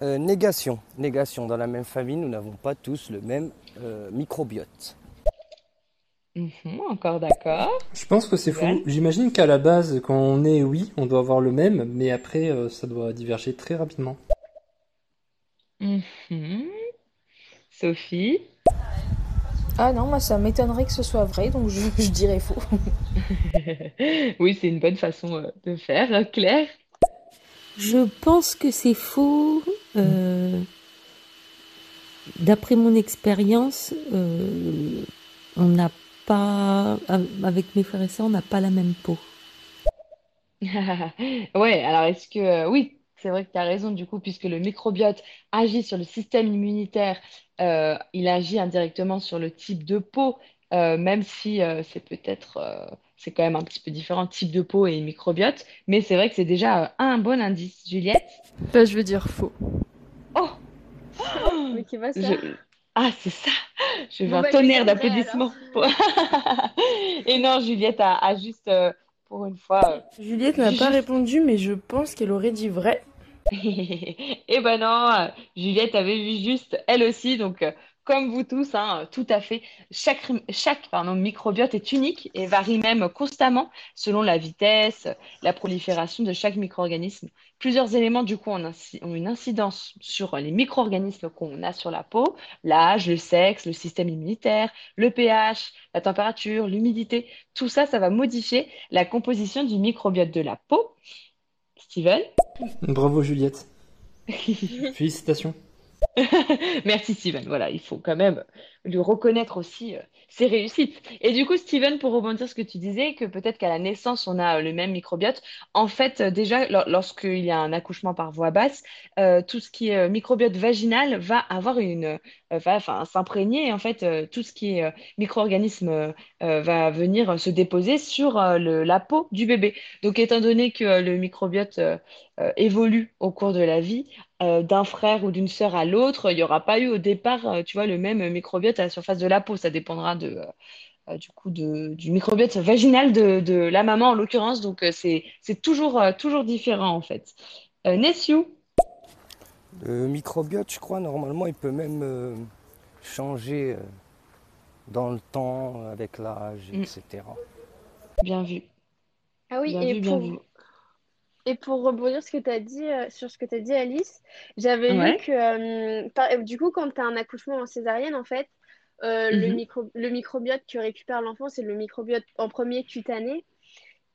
Euh, négation. Négation. Dans la même famille, nous n'avons pas tous le même euh, microbiote. Mhm, encore d'accord. Je pense que c'est Ouais. faux. J'imagine qu'à la base, quand on est oui, on doit avoir le même, mais après, euh, ça doit diverger très rapidement. Mhm. Sophie. Ah non, moi ça m'étonnerait que ce soit vrai, donc je, je dirais faux. Oui, c'est une bonne façon de faire. Claire. Je pense que c'est faux. euh, d'après mon expérience, euh, on n'a pas, avec mes frères et sœurs, on n'a pas la même peau. Ouais, alors est-ce que euh, oui, c'est vrai que tu as raison du coup, puisque le microbiote agit sur le système immunitaire, il agit indirectement sur le type de peau, même si c'est peut-être c'est quand même un petit peu différent, type de peau et microbiote, mais c'est vrai que c'est déjà euh, un bon indice. Juliette? Bah, je veux dire faux. Oh! Mais qui va ça? Je... Ah, c'est ça! Je veux Bon, un bah, tonnerre d'applaudissements. pour- Et non, Juliette a, a juste, euh, pour une fois, euh, Juliette n'a pas répondu, mais je pense qu'elle aurait dit vrai. Eh ben non, Juliette avait vu juste elle aussi, donc euh, comme vous tous, hein, tout à fait. Chaque, rim- chaque pardon, microbiote est unique et varie même constamment selon la vitesse, la prolifération de chaque micro-organisme. Plusieurs éléments du coup ont une incidence sur les micro-organismes qu'on a sur la peau, l'âge, le sexe, le système immunitaire, le pH, la température, l'humidité. Tout ça, ça va modifier la composition du microbiote de la peau. Steven? Bravo Juliette. Félicitations. Merci Steven. Voilà, il faut quand même lui reconnaître aussi euh, ses réussites. Et du coup, Steven, pour rebondir sur ce que tu disais, que peut-être qu'à la naissance, on a euh, le même microbiote. En fait, euh, déjà, lor- lorsqu'il y a un accouchement par voie basse, tout ce qui est microbiote vaginal va avoir une, enfin, s'imprégner. Et en fait, tout ce qui est micro-organisme va venir se déposer sur la peau du bébé. Donc, étant donné que le microbiote évolue au cours de la vie, d'un frère ou d'une sœur à l'autre, il n'y aura pas eu au départ, tu vois, le même microbiote à la surface de la peau. Ça dépendra de, euh, du coup, de, du microbiote vaginal de, de la maman en l'occurrence. Donc, euh, c'est, c'est toujours, euh, toujours différent en fait. Euh, Nessiou, Le microbiote, je crois, normalement, il peut même euh, changer dans le temps, avec l'âge, Mm. etc. bien vu. Ah oui, Bien et vu, bien pour, vu. et pour rebondir ce que as dit, euh, sur ce que tu as dit, Alice, j'avais Ouais. lu que euh, par- du coup, quand tu as un accouchement en césarienne, en fait, euh, le Mhm. micro, le microbiote que récupère l'enfant, c'est le microbiote en premier cutané.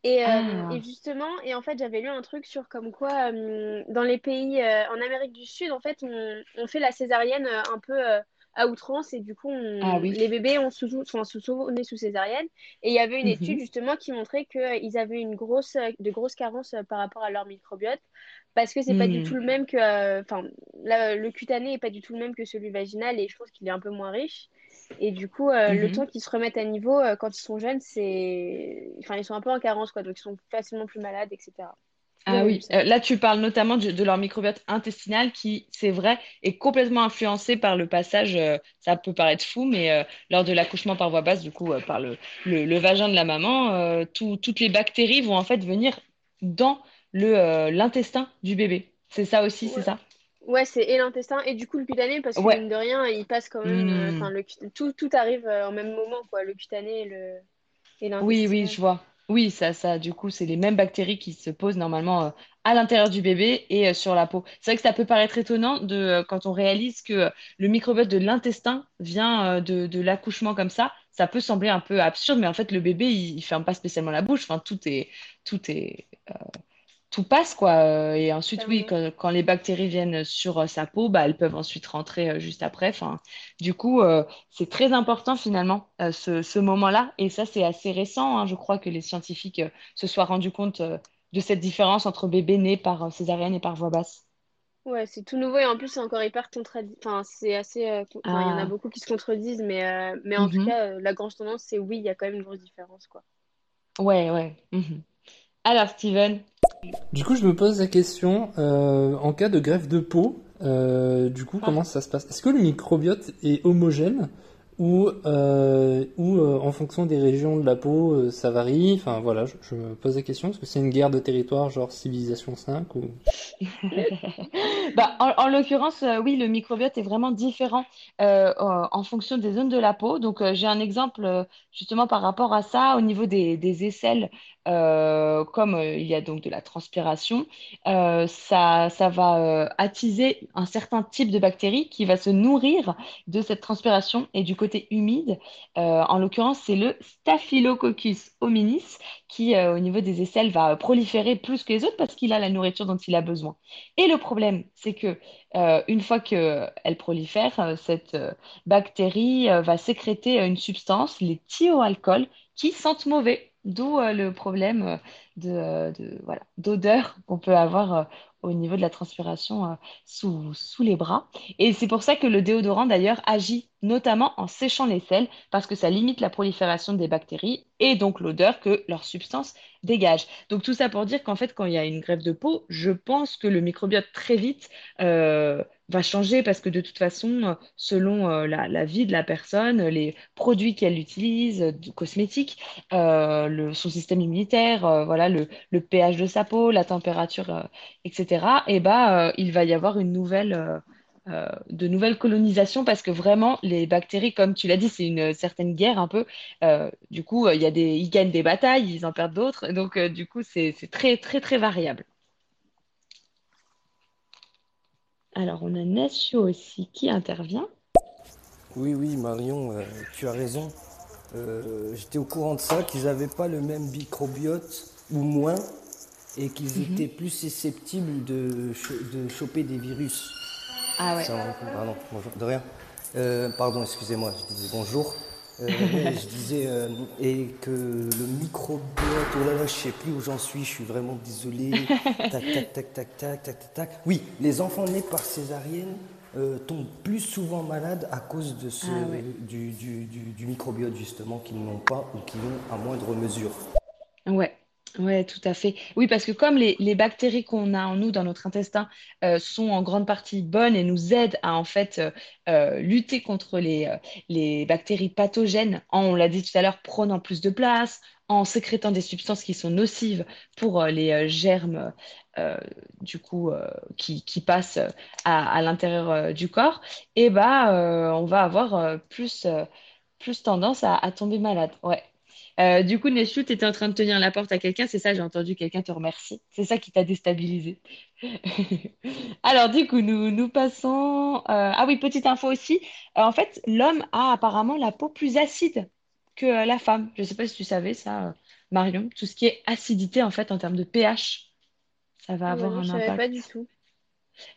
Et, euh, Ah, et justement, et en fait, j'avais lu un truc sur comme quoi, euh, dans les pays en Amérique du Sud, en fait, on, on fait la césarienne un peu à outrance et du coup, ah oui. les bébés ont sous, sont sous, sous, nés sous césarienne. Et il y avait une étude Mhm. justement qui montrait qu'ils avaient une grosse, de grosses carences par rapport à leur microbiote parce que c'est pas du Mm. tout le même que, enfin, le cutané est pas du tout le même que celui vaginal et je pense qu'il est un peu moins riche. Et du coup, euh, le Mhm. temps qu'ils se remettent à niveau euh, quand ils sont jeunes, c'est, enfin, ils sont un peu en carence quoi, donc ils sont facilement plus malades, etc. Ah oui. Euh, là tu parles notamment de, de leur microbiote intestinal qui, c'est vrai, est complètement influencé par le passage, ça peut paraître fou, mais lors de l'accouchement par voie basse, du coup, par le, le, le vagin de la maman, tout- toutes les bactéries vont en fait venir dans l'intestin du bébé. C'est ça aussi, c'est ça? Ouais, c'est et l'intestin et du coup le cutané parce que Ouais. mine de rien, il passe quand même, enfin le tout tout arrive euh, au même moment quoi, le cutané et le et Oui, oui, je vois. Oui, ça, ça, du coup, c'est les mêmes bactéries qui se posent normalement euh, à l'intérieur du bébé et euh, sur la peau. C'est vrai que ça peut paraître étonnant de, euh, quand on réalise que le microbiote de l'intestin vient de, de l'accouchement comme ça. Ça peut sembler un peu absurde, mais en fait, le bébé, il, il ferme pas spécialement la bouche. Enfin, tout est, tout est, tout passe, quoi. Euh, Et ensuite, oui, Totalement. quand, quand les bactéries viennent sur euh, sa peau, bah, elles peuvent ensuite rentrer euh, juste après. Enfin, du coup, c'est très important finalement, ce, ce moment-là. Et ça, c'est assez récent, hein. Je crois que les scientifiques se soient rendus compte de cette différence entre bébés nés par césarienne et par voie basse. Ouais, c'est tout nouveau et en plus c'est encore hyper contradictoire. Enfin, c'est assez. euh, il y en a Ah, beaucoup qui se contredisent, mais, euh, mais en tout mhm. cas, euh, la grande tendance, c'est oui, il y a quand même une grosse différence, quoi. Ouais, ouais. mhm. Alors, Steven, Du coup, je me pose la question, euh, en cas de greffe de peau, euh, du coup, Ah. comment ça se passe? Est-ce que le microbiote est homogène ou, euh, ou en fonction des régions de la peau, ça varie? Enfin, voilà, je, je me pose la question. Est-ce que c'est une guerre de territoire, genre Civilisation 5 ou... Bah, en, en l'occurrence, oui, le microbiote est vraiment différent en, fonction des zones de la peau. Donc, j'ai un exemple justement par rapport à ça au niveau des, des aisselles. Euh, comme euh, il y a donc de la transpiration, euh, ça, va attiser un certain type de bactérie qui va se nourrir de cette transpiration et du côté humide. En l'occurrence, c'est le Staphylococcus hominis qui, au niveau des aisselles, va proliférer plus que les autres parce qu'il a la nourriture dont il a besoin. Et le problème, c'est que une fois qu'elle prolifère, cette bactérie va sécréter une substance, les thioalcools, qui sentent mauvais. D'où euh, le problème euh, euh, d'odeur qu'on peut avoir au niveau de la transpiration sous, les bras. Et c'est pour ça que le déodorant, d'ailleurs, agit notamment en séchant les selles, parce que ça limite la prolifération des bactéries et donc l'odeur que leur substance dégage. Donc tout ça pour dire qu'en fait, quand il y a une greffe de peau, je pense que le microbiote très vite va changer parce que de toute façon, selon euh, la, vie de la personne, les produits qu'elle utilise, euh, du cosmétique, euh, son système immunitaire, voilà, le, pH de sa peau, la température, etc., et bah, il va y avoir une nouvelle, de nouvelles colonisations parce que vraiment, les bactéries, comme tu l'as dit, c'est une certaine guerre un peu. Du coup, il y a des, ils gagnent des batailles, ils en perdent d'autres. Donc, du coup, c'est très, très, très variable. Alors, on a Nassio aussi qui intervient. Oui, oui, Marion, euh, tu as raison. Euh, J'étais au courant de ça, qu'ils n'avaient pas le même microbiote, ou moins, et qu'ils Mhm. étaient plus susceptibles de, cho- de choper des virus. Ah ouais. Pardon, bonjour, de rien. Euh, pardon, excusez-moi, je disais bonjour. Euh, je disais, euh, et que le microbiote, oh là là, je sais plus où j'en suis, je suis vraiment désolé. Tac, tac, tac, tac, tac, tac, tac, tac. Oui, les enfants nés par césarienne euh, tombent plus souvent malades à cause de ce, Ah du, du, du, du microbiote, justement, qu'ils n'ont pas ou qu'ils ont à moindre mesure. Ouais, ouais, tout à fait. Oui, parce que comme les, bactéries qu'on a en nous, dans notre intestin, euh, sont en grande partie bonnes et nous aident à en fait euh, euh, lutter contre les, bactéries pathogènes, en, on l'a dit tout à l'heure, prenant plus de place, en sécrétant des substances qui sont nocives pour les germes du coup qui, passent à, l'intérieur du corps, et bah euh, on va avoir plus, tendance à, à tomber malade. Ouais. Euh, du coup, Neshlou, tu étais en train de tenir la porte à quelqu'un, c'est ça, j'ai entendu quelqu'un te remercier. C'est ça qui t'a déstabilisé. Alors, du coup, nous, nous passons. euh, Ah oui, petite info aussi. Euh, en fait, l'homme a apparemment la peau plus acide que euh, la femme. Je ne sais pas si tu savais ça, euh, Marion. Tout ce qui est acidité, en fait, en termes de pH, ça va Ah bah avoir non, je un savais pas impact. du tout.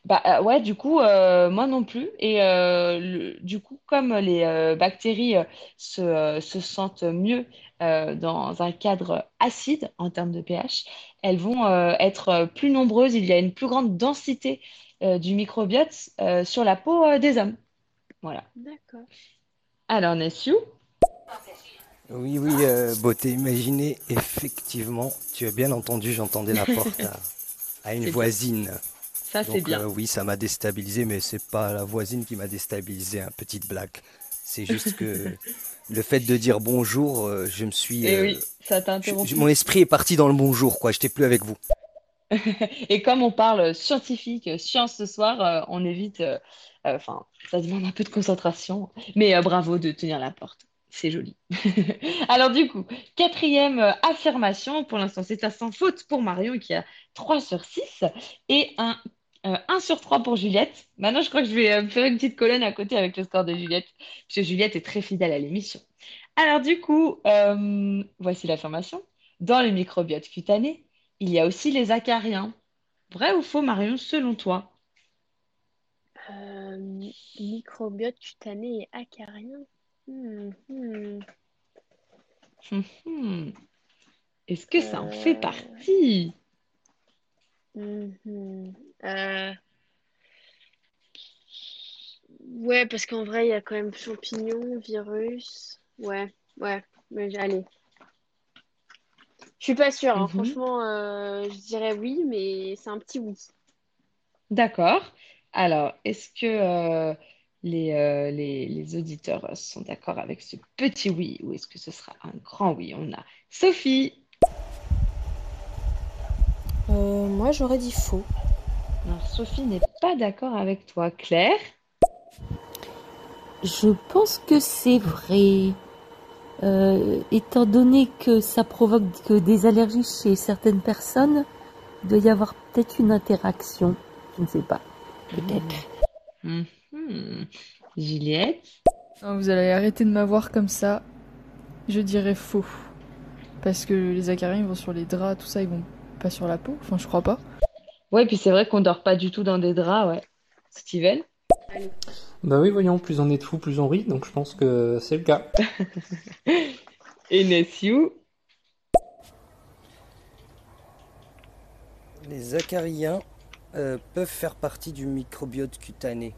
Bah euh, ouais, du coup, euh, moi non plus. Et euh, le- du coup, comme les euh, bactéries euh, se, euh, se sentent mieux euh, dans un cadre acide en termes de pH, elles vont euh, être euh, plus nombreuses. Il y a une plus grande densité euh, du microbiote euh, sur la peau euh, des hommes. Voilà. D'accord. Alors, Nessiou, Oui, oui, euh, beauté imaginée, effectivement, tu as bien entendu, j'entendais la porte à, à une c'est bien. voisine. Ça, c'est bien. euh, oui, ça m'a déstabilisé, mais c'est pas la voisine qui m'a déstabilisé, hein, petite blague. C'est juste que le fait de dire bonjour, euh, je me suis, Et euh, oui, ça t'a je- je- interrompu. mon esprit est parti dans le bonjour, quoi. J'étais plus avec vous. Et comme on parle scientifique, science ce soir, euh, on évite. Enfin, ça demande un peu de concentration. Mais bravo de tenir la porte. c'est joli. Alors du coup, quatrième affirmation, pour l'instant c'est un sans faute pour Marion qui a 3 sur 6 et un 1 euh, sur 3 pour Juliette. Maintenant je crois que je vais euh, faire une petite colonne à côté avec le score de Juliette, parce que Juliette est très fidèle à l'émission. Alors du coup, voici l'affirmation. Dans le microbiote cutané, il y a aussi les acariens. Vrai ou faux Marion, selon toi? Microbiote cutané et acarien Hmm, hmm. Hmm, Est-ce que ça en fait euh. partie? Euh. Ouais, parce qu'en vrai, il y a quand même champignons, virus. Ouais, ouais, mais allez. Je suis pas sûre, hein. Mhm. Franchement, euh, je dirais oui, mais c'est un petit oui. D'accord. Alors, est-ce que euh, les, les, auditeurs sont d'accord avec ce petit oui ou est-ce que ce sera un grand oui? On a Sophie. Euh, moi, j'aurais dit faux. Sophie n'est pas d'accord avec toi. Claire Je pense que c'est vrai. Euh, étant donné que ça provoque des allergies chez certaines personnes, il doit y avoir peut-être une interaction. Je ne sais pas. Peut-être. Hmm. Juliette Vous allez arrêter de m'avoir comme ça. Je dirais faux. Parce que les acariens vont sur les draps, tout ça, ils vont pas sur la peau. Enfin, je crois pas. Ouais, puis c'est vrai qu'on dort pas du tout dans des draps, ouais. Steven? Bah oui, voyons, plus on est de fous, plus on rit, donc je pense que c'est le cas. Et Nessiou? Les acariens euh, peuvent faire partie du microbiote cutané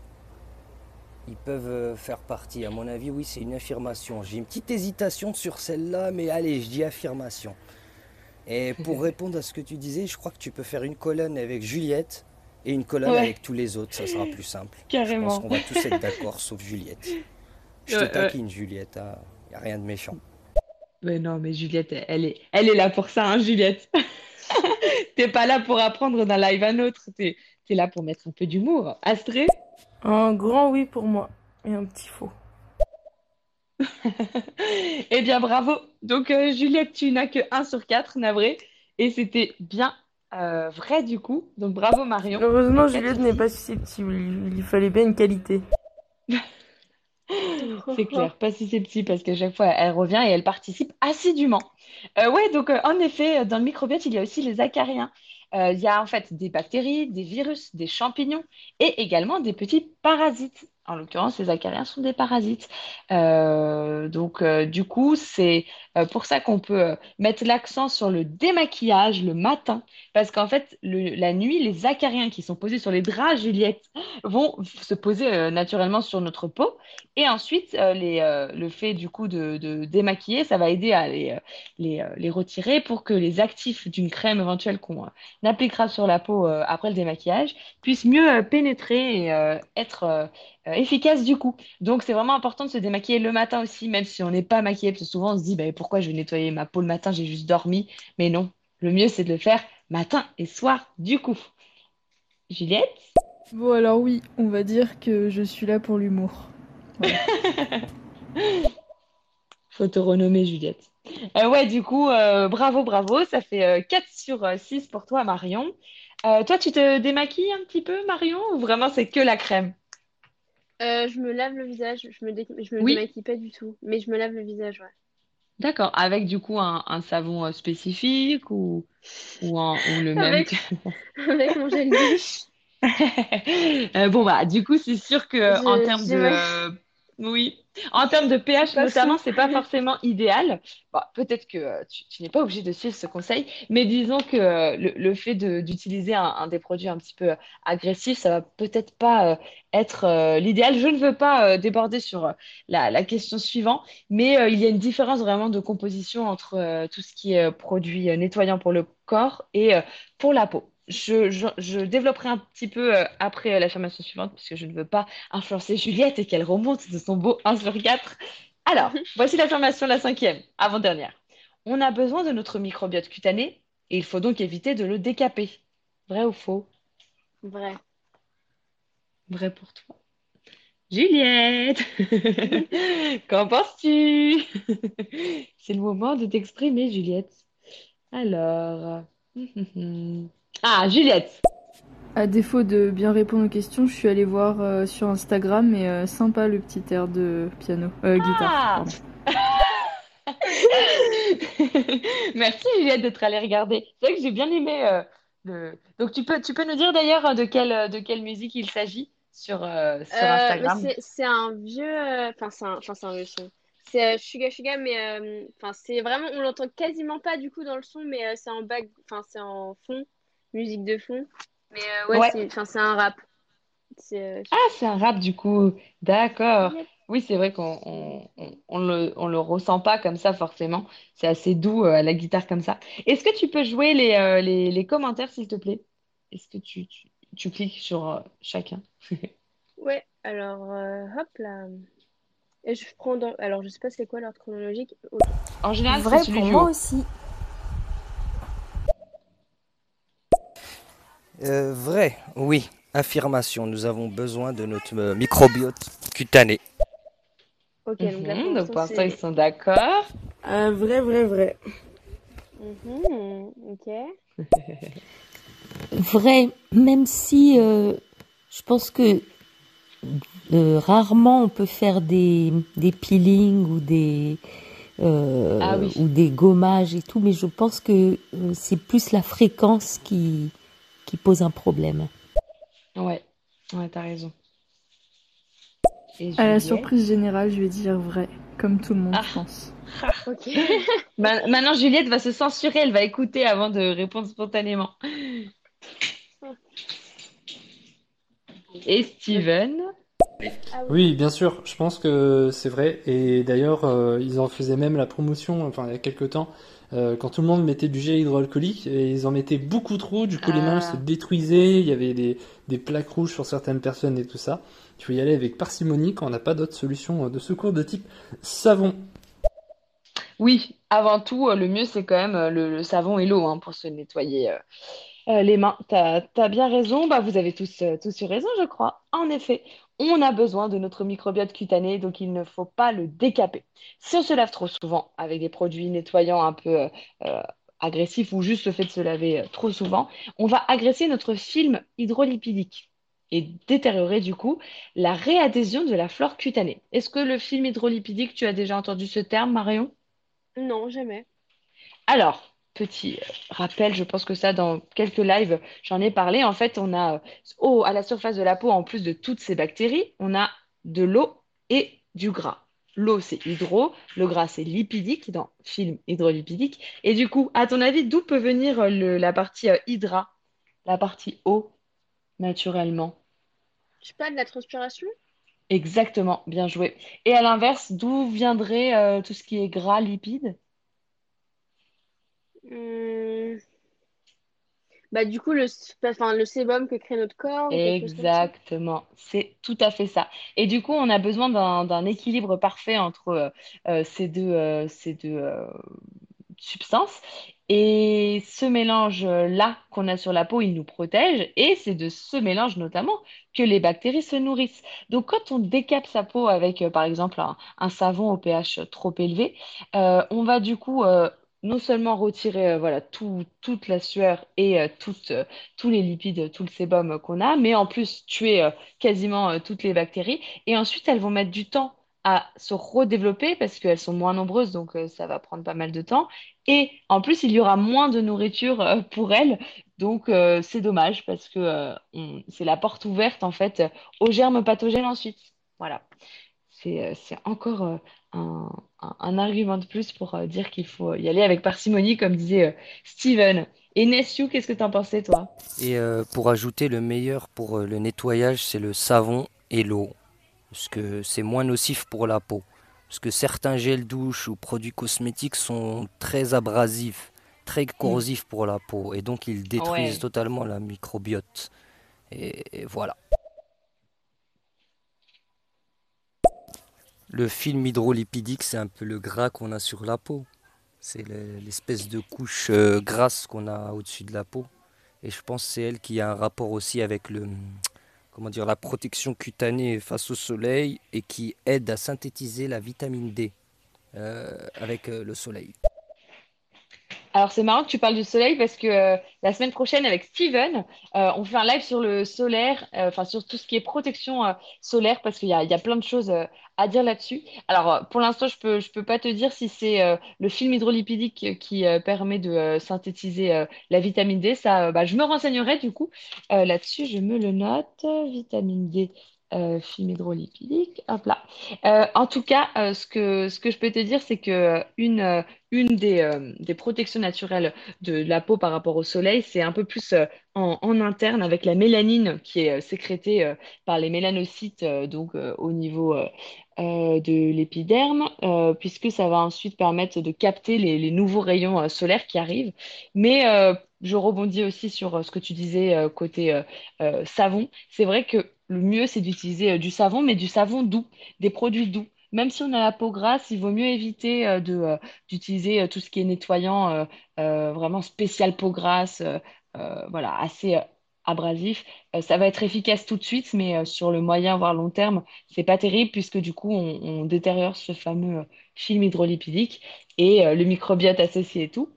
ils peuvent euh, faire partie. À mon avis, oui, c'est une affirmation. J'ai une petite hésitation sur celle-là, mais allez, je dis affirmation. Et pour répondre à ce que tu disais, je crois que tu peux faire une colonne avec Juliette et une colonne avec tous les autres, ça sera plus simple. Carrément. Je pense qu'on va tous être d'accord, sauf Juliette. Je te taquine, Juliette, il hein. n'y a rien de méchant. Mais non, mais Juliette, elle est, elle est là pour ça, hein, Juliette. T'es pas là pour apprendre d'un live à un autre, t'es es là pour mettre un peu d'humour. Astrée un grand oui pour moi et un petit faux. Eh bien, bravo. Donc, euh, Juliette, tu n'as que 1 sur 4, navré. Et c'était bien euh, vrai du coup. Donc, bravo Marion. Heureusement, Juliette n'est pas susceptible. Il, il fallait bien une qualité. C'est clair, pas susceptible parce qu'à chaque fois elle revient et elle participe assidûment. Euh, ouais, donc en effet, dans le microbiote, il y a aussi les acariens. Euh, il y a en fait des bactéries, des virus, des champignons et également des petits parasites. En l'occurrence, les acariens sont des parasites. Euh, donc, euh, du coup, c'est pour ça qu'on peut mettre l'accent sur le démaquillage le matin. Parce qu'en fait, la nuit, les acariens qui sont posés sur les draps, Juliette, vont se poser naturellement sur notre peau. Et ensuite, le fait du coup de, démaquiller, ça va aider à les, les, retirer pour que les actifs d'une crème éventuelle qu'on appliquera sur la peau après le démaquillage puissent mieux pénétrer et être euh, efficace du coup. Donc c'est vraiment important de se démaquiller le matin aussi, même si on n'est pas maquillé, parce que souvent on se dit bah, pourquoi je vais nettoyer ma peau le matin, j'ai juste dormi. Mais non, le mieux c'est de le faire matin et soir du coup. Juliette? Bon alors oui, on va dire que je suis là pour l'humour. Faut te renommer Juliette. Euh, ouais, du coup, euh, bravo, bravo. Ça fait 4 sur 6 pour toi, Marion. toi, tu te démaquilles un petit peu, Marion, ou vraiment c'est que la crème? Euh, je me lave le visage, je me, je me démaquille pas du tout, mais je me lave le visage, ouais. D'accord, avec du coup un, un savon euh, spécifique ou, ou, ou le même? Avec, avec mon gel douche. Euh, bon, bah, du coup, c'est sûr que en termes de. Oui. En termes de pH, notamment, c'est pas forcément idéal. Peut-être que euh, tu, n'es pas obligé de suivre ce conseil, mais disons que euh, le, fait d'utiliser un, des produits un petit peu agressifs, ça va peut-être pas euh, être l'idéal. Je ne veux pas déborder sur la, question suivante, mais il y a une différence vraiment de composition entre tout ce qui est produit nettoyant pour le corps et pour la peau je, développerai un petit peu euh, après euh, l'affirmation suivante, puisque je ne veux pas influencer Juliette et qu'elle remonte de son beau 1 sur 4. Alors, voici l'affirmation, la cinquième, avant-dernière. On a besoin de notre microbiote cutané et il faut donc éviter de le décaper. Vrai ou faux? Vrai. Vrai pour toi. Juliette, qu'en penses-tu? C'est le moment de t'exprimer, Juliette. Alors. Ah, Juliette. À défaut de bien répondre aux questions, je suis allée voir euh, sur Instagram et euh, sympa le petit air de piano, euh, guitare. Ah. Merci Juliette d'être allée regarder. C'est vrai que j'ai bien aimé euh, le... Donc tu peux, tu peux nous dire d'ailleurs de quelle, de quelle musique il s'agit sur, Instagram? c'est c'est un vieux. Enfin, c'est un, enfin, c'est un vieux son. C'est euh, Suga Suga, mais euh, enfin, c'est vraiment. On l'entend quasiment pas du coup dans le son, mais euh, c'est en back. Enfin, c'est en fond, musique de fond. Mais euh, ouais, Ouais. c'est enfin, c'est un rap. C'est. euh, Ah, c'est un rap du coup. D'accord. Oui, c'est vrai qu'on on, on, on le, on le ressent pas comme ça forcément. C'est assez doux euh, à la guitare comme ça. Est-ce que tu peux jouer les, euh, les, les commentaires, s'il te plaît? Est-ce que tu, tu, tu cliques sur euh, chacun? Ouais, alors euh, hop là. Et je prends dans... Alors, je sais pas c'est quoi l'ordre chronologique. En général, c'est Vrai celui pour moi aussi. Euh, vrai, oui. Affirmation, nous avons besoin de notre euh, microbiote cutané. Ok, donc Mhm, pour donc pour l'instant, ils sont d'accord. Un vrai, vrai, vrai. Mhm, ok. Vrai, même si euh, je pense que euh, rarement on peut faire des, des peelings ou des, euh, Ah oui. ou des gommages et tout, mais je pense que euh, c'est plus la fréquence qui, qui pose un problème. Ouais, ouais, t'as raison. Et À la surprise générale, je vais dire vrai, comme tout le monde, Ah. pense. Ok. Ma- Maintenant, Juliette va se censurer, elle va écouter avant de répondre spontanément. Et Steven? Ah oui. Oui, bien sûr, je pense que c'est vrai. Et d'ailleurs, euh, ils en faisaient même la promotion, enfin, il y a quelques temps, euh, quand tout le monde mettait du gel hydroalcoolique, et ils en mettaient beaucoup trop, du coup les mains Ah. se détruisaient, il y avait des, des plaques rouges sur certaines personnes et tout ça. Il faut y aller avec parcimonie quand on n'a pas d'autre solution euh, de secours de type savon. Oui, avant tout, euh, le mieux, c'est quand même le, le savon et l'eau hein, pour se nettoyer euh, les mains. T'as, t'as bien raison, bah, vous avez tous, tous eu raison, je crois. En effet, on a besoin de notre microbiote cutané, donc il ne faut pas le décaper. Si on se lave trop souvent avec des produits nettoyants un peu euh, euh, agressifs ou juste le fait de se laver euh, trop souvent, on va agresser notre film hydrolipidique et détériorer du coup la réadhésion de la flore cutanée. Est-ce que le film hydrolipidique, tu as déjà entendu ce terme, Marion? Non, jamais. Alors, petit rappel, je pense que ça, dans quelques lives, j'en ai parlé. En fait, on a euh, à la surface de la peau, en plus de toutes ces bactéries, on a de l'eau et du gras. L'eau, c'est hydro, le gras, c'est lipidique, dans film hydrolipidique. Et du coup, à ton avis, d'où peut venir euh, le- la partie euh, hydra, la partie eau, naturellement? Je sais pas, de la transpiration? Exactement, bien joué. Et à l'inverse, d'où viendrait euh, tout ce qui est gras, lipide? Hmm. Bah, du coup, le, enfin, le sébum que crée notre corps. Exactement, c'est tout à fait ça. Et du coup, on a besoin d'un équilibre parfait entre euh, euh, ces deux, euh, ces deux substances. Et ce mélange-là qu'on a sur la peau, il nous protège. Et c'est de ce mélange notamment que les bactéries se nourrissent. Donc, quand on décape sa peau avec, par exemple, un, savon au pH trop élevé, on va du coup non seulement retirer euh, voilà, tout- toute la sueur et euh, euh, tous les lipides, tout le sébum qu'on a, mais en plus tuer quasiment toutes les bactéries. Et ensuite, elles vont mettre du temps à se redévelopper parce qu'elles sont moins nombreuses, donc ça va prendre pas mal de temps. Et en plus, il y aura moins de nourriture pour elles. Donc, c'est dommage parce que c'est la porte ouverte en fait aux germes pathogènes ensuite. Voilà. C'est encore un, un- un argument de plus pour euh, dire qu'il faut y aller avec parcimonie, comme disait euh, Steven. Et qu'est-ce que t'en pensais, toi? Et euh, pour ajouter, le meilleur pour le nettoyage, c'est le savon et l'eau. Parce que c'est moins nocif pour la peau. Parce que certains gels douche ou produits cosmétiques sont très abrasifs, très corrosifs pour la peau. Et donc ils détruisent Ouais. totalement la microbiote. Et, et voilà. Le film hydrolipidique, c'est un peu le gras qu'on a sur la peau. C'est le- l'espèce de couche euh, grasse qu'on a au-dessus de la peau. Et je pense que c'est elle qui a un rapport aussi avec le, comment dire, la protection cutanée face au soleil et qui aide à synthétiser la vitamine D euh, avec euh, le soleil. Alors, c'est marrant que tu parles du soleil parce que euh, la semaine prochaine, avec Steven, euh, on fait un live sur le solaire, euh, enfin, sur tout ce qui est protection solaire parce qu'il y a, y a plein de choses à dire là-dessus. Alors, pour l'instant, je peux, je peux pas te dire si c'est le film hydrolipidique qui permet de synthétiser la vitamine D. Ça, bah, je me renseignerai du coup là-dessus. Je me le note. Vitamine D. film hydrolipidique, hop là. en tout cas, ce que, ce que je peux te dire, c'est que une, une des, euh, protections naturelles de, la peau par rapport au soleil, c'est un peu plus euh, en, en, interne avec la mélanine qui est euh, sécrétée par les mélanocytes, donc au niveau de l'épiderme, puisque ça va ensuite permettre de capter les, nouveaux rayons solaires qui arrivent. Mais je rebondis aussi sur ce que tu disais côté savon. C'est vrai que le mieux, c'est d'utiliser du savon, mais du savon doux, des produits doux même si on a la peau grasse, il vaut mieux éviter euh, euh, d'utiliser euh, tout ce qui est nettoyant, vraiment spécial peau grasse, voilà, assez abrasif. ça va être efficace tout de suite, mais sur le moyen voire long terme, c'est pas terrible puisque du coup, on, détériore ce fameux film hydrolipidique et le microbiote associé et tout.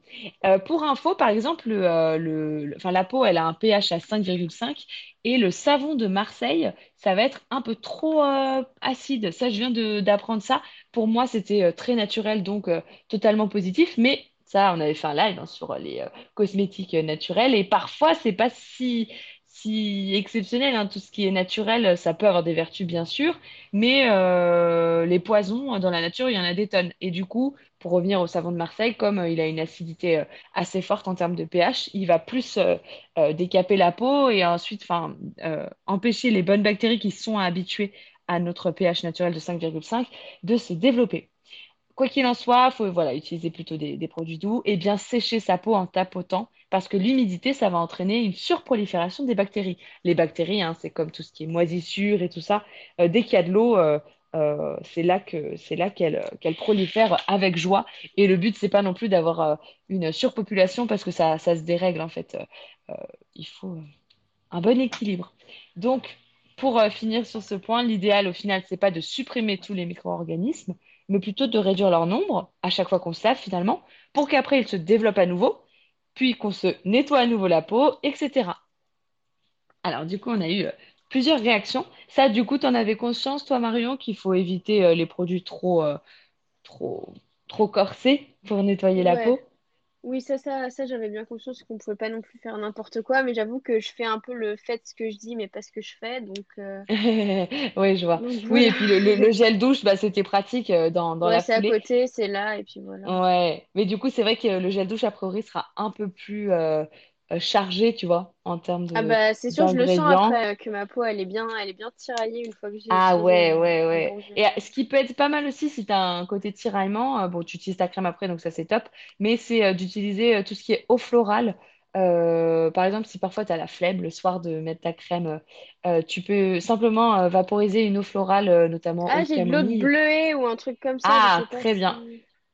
pour info, par exemple, le, la peau, elle a un pH à 5,5 et le savon de Marseille, ça va être un peu trop euh, acide. Ça, je viens d'apprendre ça. Pour moi, c'était euh, très naturel, donc euh, totalement positif. Mais on avait fait un live hein, sur les cosmétiques naturels. Et parfois, c'est pas si, si exceptionnel. Hein. Tout ce qui est naturel, ça peut avoir des vertus, bien sûr. Mais les poisons, dans la nature, il y en a des tonnes. Et du coup, pour revenir au savon de Marseille, comme euh, il a une acidité euh, assez forte en termes de pH, il va plus euh, décaper la peau et ensuite empêcher les bonnes bactéries qui sont habituées à notre pH naturel de 5,5 de se développer. Quoi qu'il en soit, faut voilà, utiliser plutôt des, produits doux et bien sécher sa peau en tapotant parce que l'humidité, ça va entraîner une surprolifération des bactéries. Les bactéries, hein, c'est comme tout ce qui est moisissure et tout ça. dès qu'il y a de l'eau, euh, c'est là que c'est là qu'elle avec joie. Et le but, c'est pas non plus d'avoir euh, une surpopulation parce que ça, ça se dérègle en fait. Euh, il faut un bon équilibre. Donc, pour finir sur ce point, l'idéal au final, c'est pas de supprimer tous les micro-organismes, mais plutôt de réduire leur nombre à chaque fois qu'on se lave finalement, pour qu'après ils se développent à nouveau, puis qu'on se nettoie à nouveau la peau, etc. Alors du coup, on a eu plusieurs réactions. Ça, du coup, tu en avais conscience, toi, Marion, qu'il faut éviter euh, les produits trop, euh, trop, trop corsés pour nettoyer la peau? Oui, ça, ça, ça, j'avais bien conscience qu'on pouvait pas non plus faire n'importe quoi, mais j'avoue que je fais un peu le fait ce que je dis, mais pas ce que je fais, donc, euh, Oui, je vois. donc Oui, et puis le, le- le gel douche, bah, c'était pratique dans, dans Ouais, la c'est à côté, c'est là, et puis voilà. Ouais, mais du coup, c'est vrai que le gel douche, a priori, sera un peu plus euh, euh, chargé, tu vois, en termes Ah de bah c'est sûr, je le sens après euh, que ma peau elle est bien, elle est bien tiraillée une fois que j'ai Ah ouais, ouais, ouais. Et euh, ce qui peut être pas mal aussi, si tu as un côté tiraillement, euh, bon, tu utilises ta crème après, donc ça c'est top, mais c'est euh, d'utiliser euh, tout ce qui est eau florale. Euh, par exemple, si parfois tu as la flemme le soir de mettre ta crème, euh, tu peux simplement euh, vaporiser une eau florale, euh, notamment Ah, j'ai de l'eau bleuet ou un truc comme ça, Ah, très bien.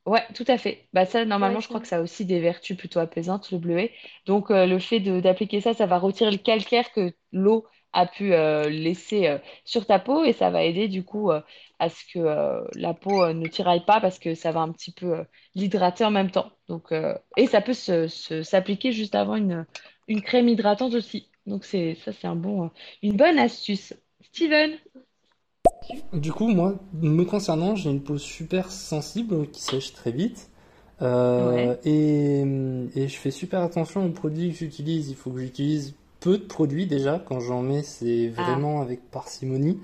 Ouais, tout à fait. Bah ça, Ouais, normalement, je crois que ça a aussi des vertus plutôt apaisantes, le bleuet. Donc, euh, le fait de d'appliquer ça, ça va retirer le calcaire que l'eau a pu euh, laisser euh, sur ta peau et ça va aider du coup euh, à ce que euh, la peau euh, ne tiraille pas parce que ça va un petit peu euh, l'hydrater en même temps. Donc, euh, et ça peut se, se- s'appliquer juste avant une, une crème hydratante aussi. Donc, c'est ça, c'est un bon, euh, une bonne astuce. Steven? Du coup, moi, me concernant, j'ai une peau super sensible qui sèche très vite. Euh, Ouais. et, et je fais super attention aux produits que j'utilise. Il faut que j'utilise peu de produits déjà. Quand j'en mets, c'est Ah, vraiment avec parcimonie.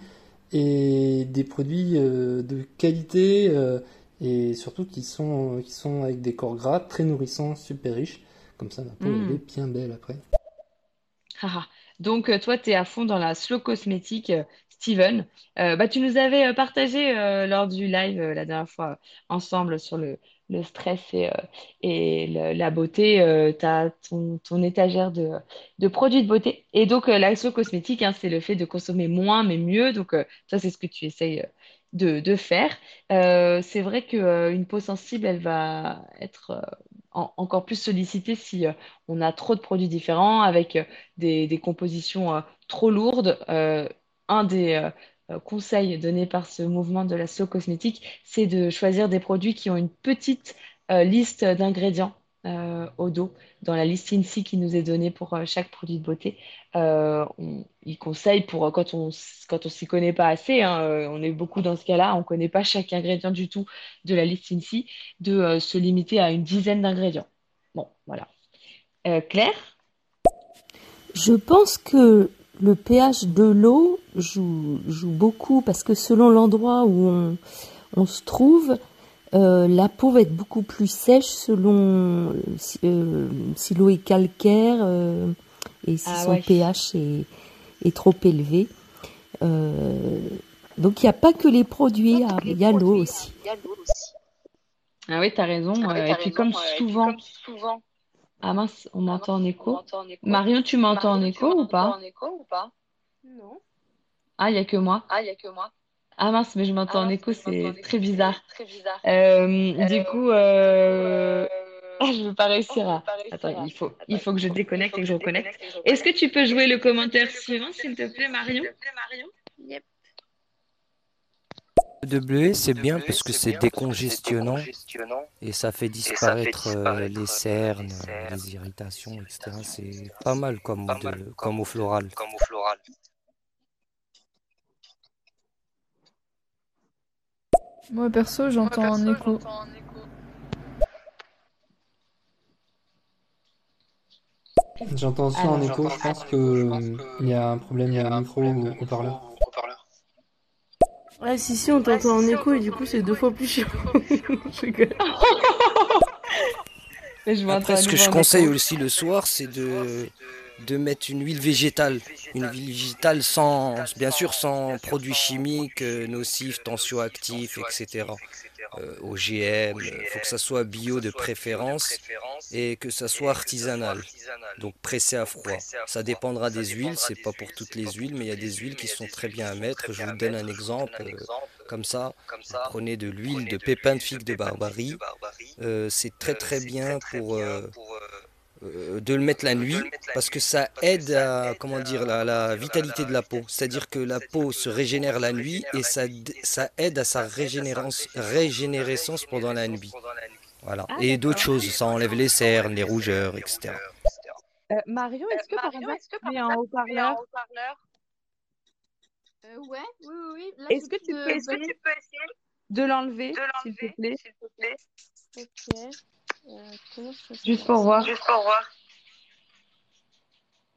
Et des produits euh, de qualité euh, et surtout qui sont, qui sont avec des corps gras très nourrissants, super riches. Comme ça, ma peau, elle hmm. est bien belle après. Haha. Donc, euh, toi, tu es à fond dans la slow cosmétique, Steven. Euh, bah, tu nous avais euh, partagé euh, lors du live la dernière fois ensemble sur le, le stress et, et la beauté. tu as ton, ton étagère de, de produits de beauté. Et donc, la slow cosmétique, hein, c'est le fait de consommer moins mais mieux. Donc, ça, c'est ce que tu essayes de, de faire. C'est vrai qu'une peau sensible, elle va être encore plus sollicité si on a trop de produits différents avec des, des compositions trop lourdes. Un des conseils donnés par ce mouvement de la slow cosmétique, c'est de choisir des produits qui ont une petite liste d'ingrédients euh, au dos dans la liste INSI qui nous est donnée pour euh, chaque produit de beauté. Euh, il conseille pour quand on quand on s'y connaît pas assez, hein, on est beaucoup dans ce cas-là, on connaît pas chaque ingrédient du tout de la liste INSI, de se limiter à une dizaine d'ingrédients. Bon, voilà. Claire? Je pense que le pH de l'eau joue, joue, beaucoup parce que selon l'endroit où on, on se trouve, euh, la peau va être beaucoup plus sèche selon euh, si l'eau est calcaire euh, et si ah son pH est, trop élevé. donc il n'y a pas que les produits, il y a l'eau aussi. Ah oui, tu as raison. Ah et puis comme souvent... Ah mince, on m'entend en écho. Marion, tu m'entends en écho ou pas Non. Ah, il n'y a que moi. Ah, il a que moi. Ah mince, mais je m'entends en ah écho, c'est très bizarre. Euh, du coup, euh... Ah, je ne veux pas réussir à. Attends, il faut, il faut que je déconnecte et que je reconnecte. Est-ce que tu peux jouer le commentaire suivant, s'il te plaît, Marion Yep. W, c'est bien parce que c'est décongestionnant et ça fait disparaître euh, les cernes, les irritations, etc. C'est pas mal comme, comme au floral. Moi perso, j'entends un écho. J'entends aussi un écho, je pense qu'il y a un problème, il y a un micro ou haut-parleur. Ouais, si, si, on t'entend en écho et du coup, c'est deux fois plus chiant. Après, ce que je conseille aussi le soir, c'est de de mettre une huile végétale, une huile végétale sans, bien sûr, sans produits chimiques euh, nocifs, tensioactifs, etc. Euh, OGM, il faut que ça soit bio de préférence et que ça soit artisanal, donc pressé à froid. Ça dépendra des huiles, c'est pas pour toutes les huiles, mais il y a des huiles qui sont très bien à mettre. Je vous donne un exemple. Euh, comme ça, vous prenez de l'huile de pépins de figue de barbarie. c'est très très bien pour euh, de le mettre la nuit parce que ça aide à comment dire la, la vitalité de la peau. C'est-à-dire que la peau se régénère la nuit et ça, ça aide à sa régénérescence, régénérescence pendant la nuit. Voilà. Ah, et d'autres choses, ça enlève les cernes, les rougeurs, etc. Euh, Marion, est-ce que par exemple tu mets un haut-parleur euh, Ouais, oui, oui. oui. Est-ce que, tu peux essayer de l'enlever, s'il te plaît? Ok. Juste pour voir. Juste pour voir.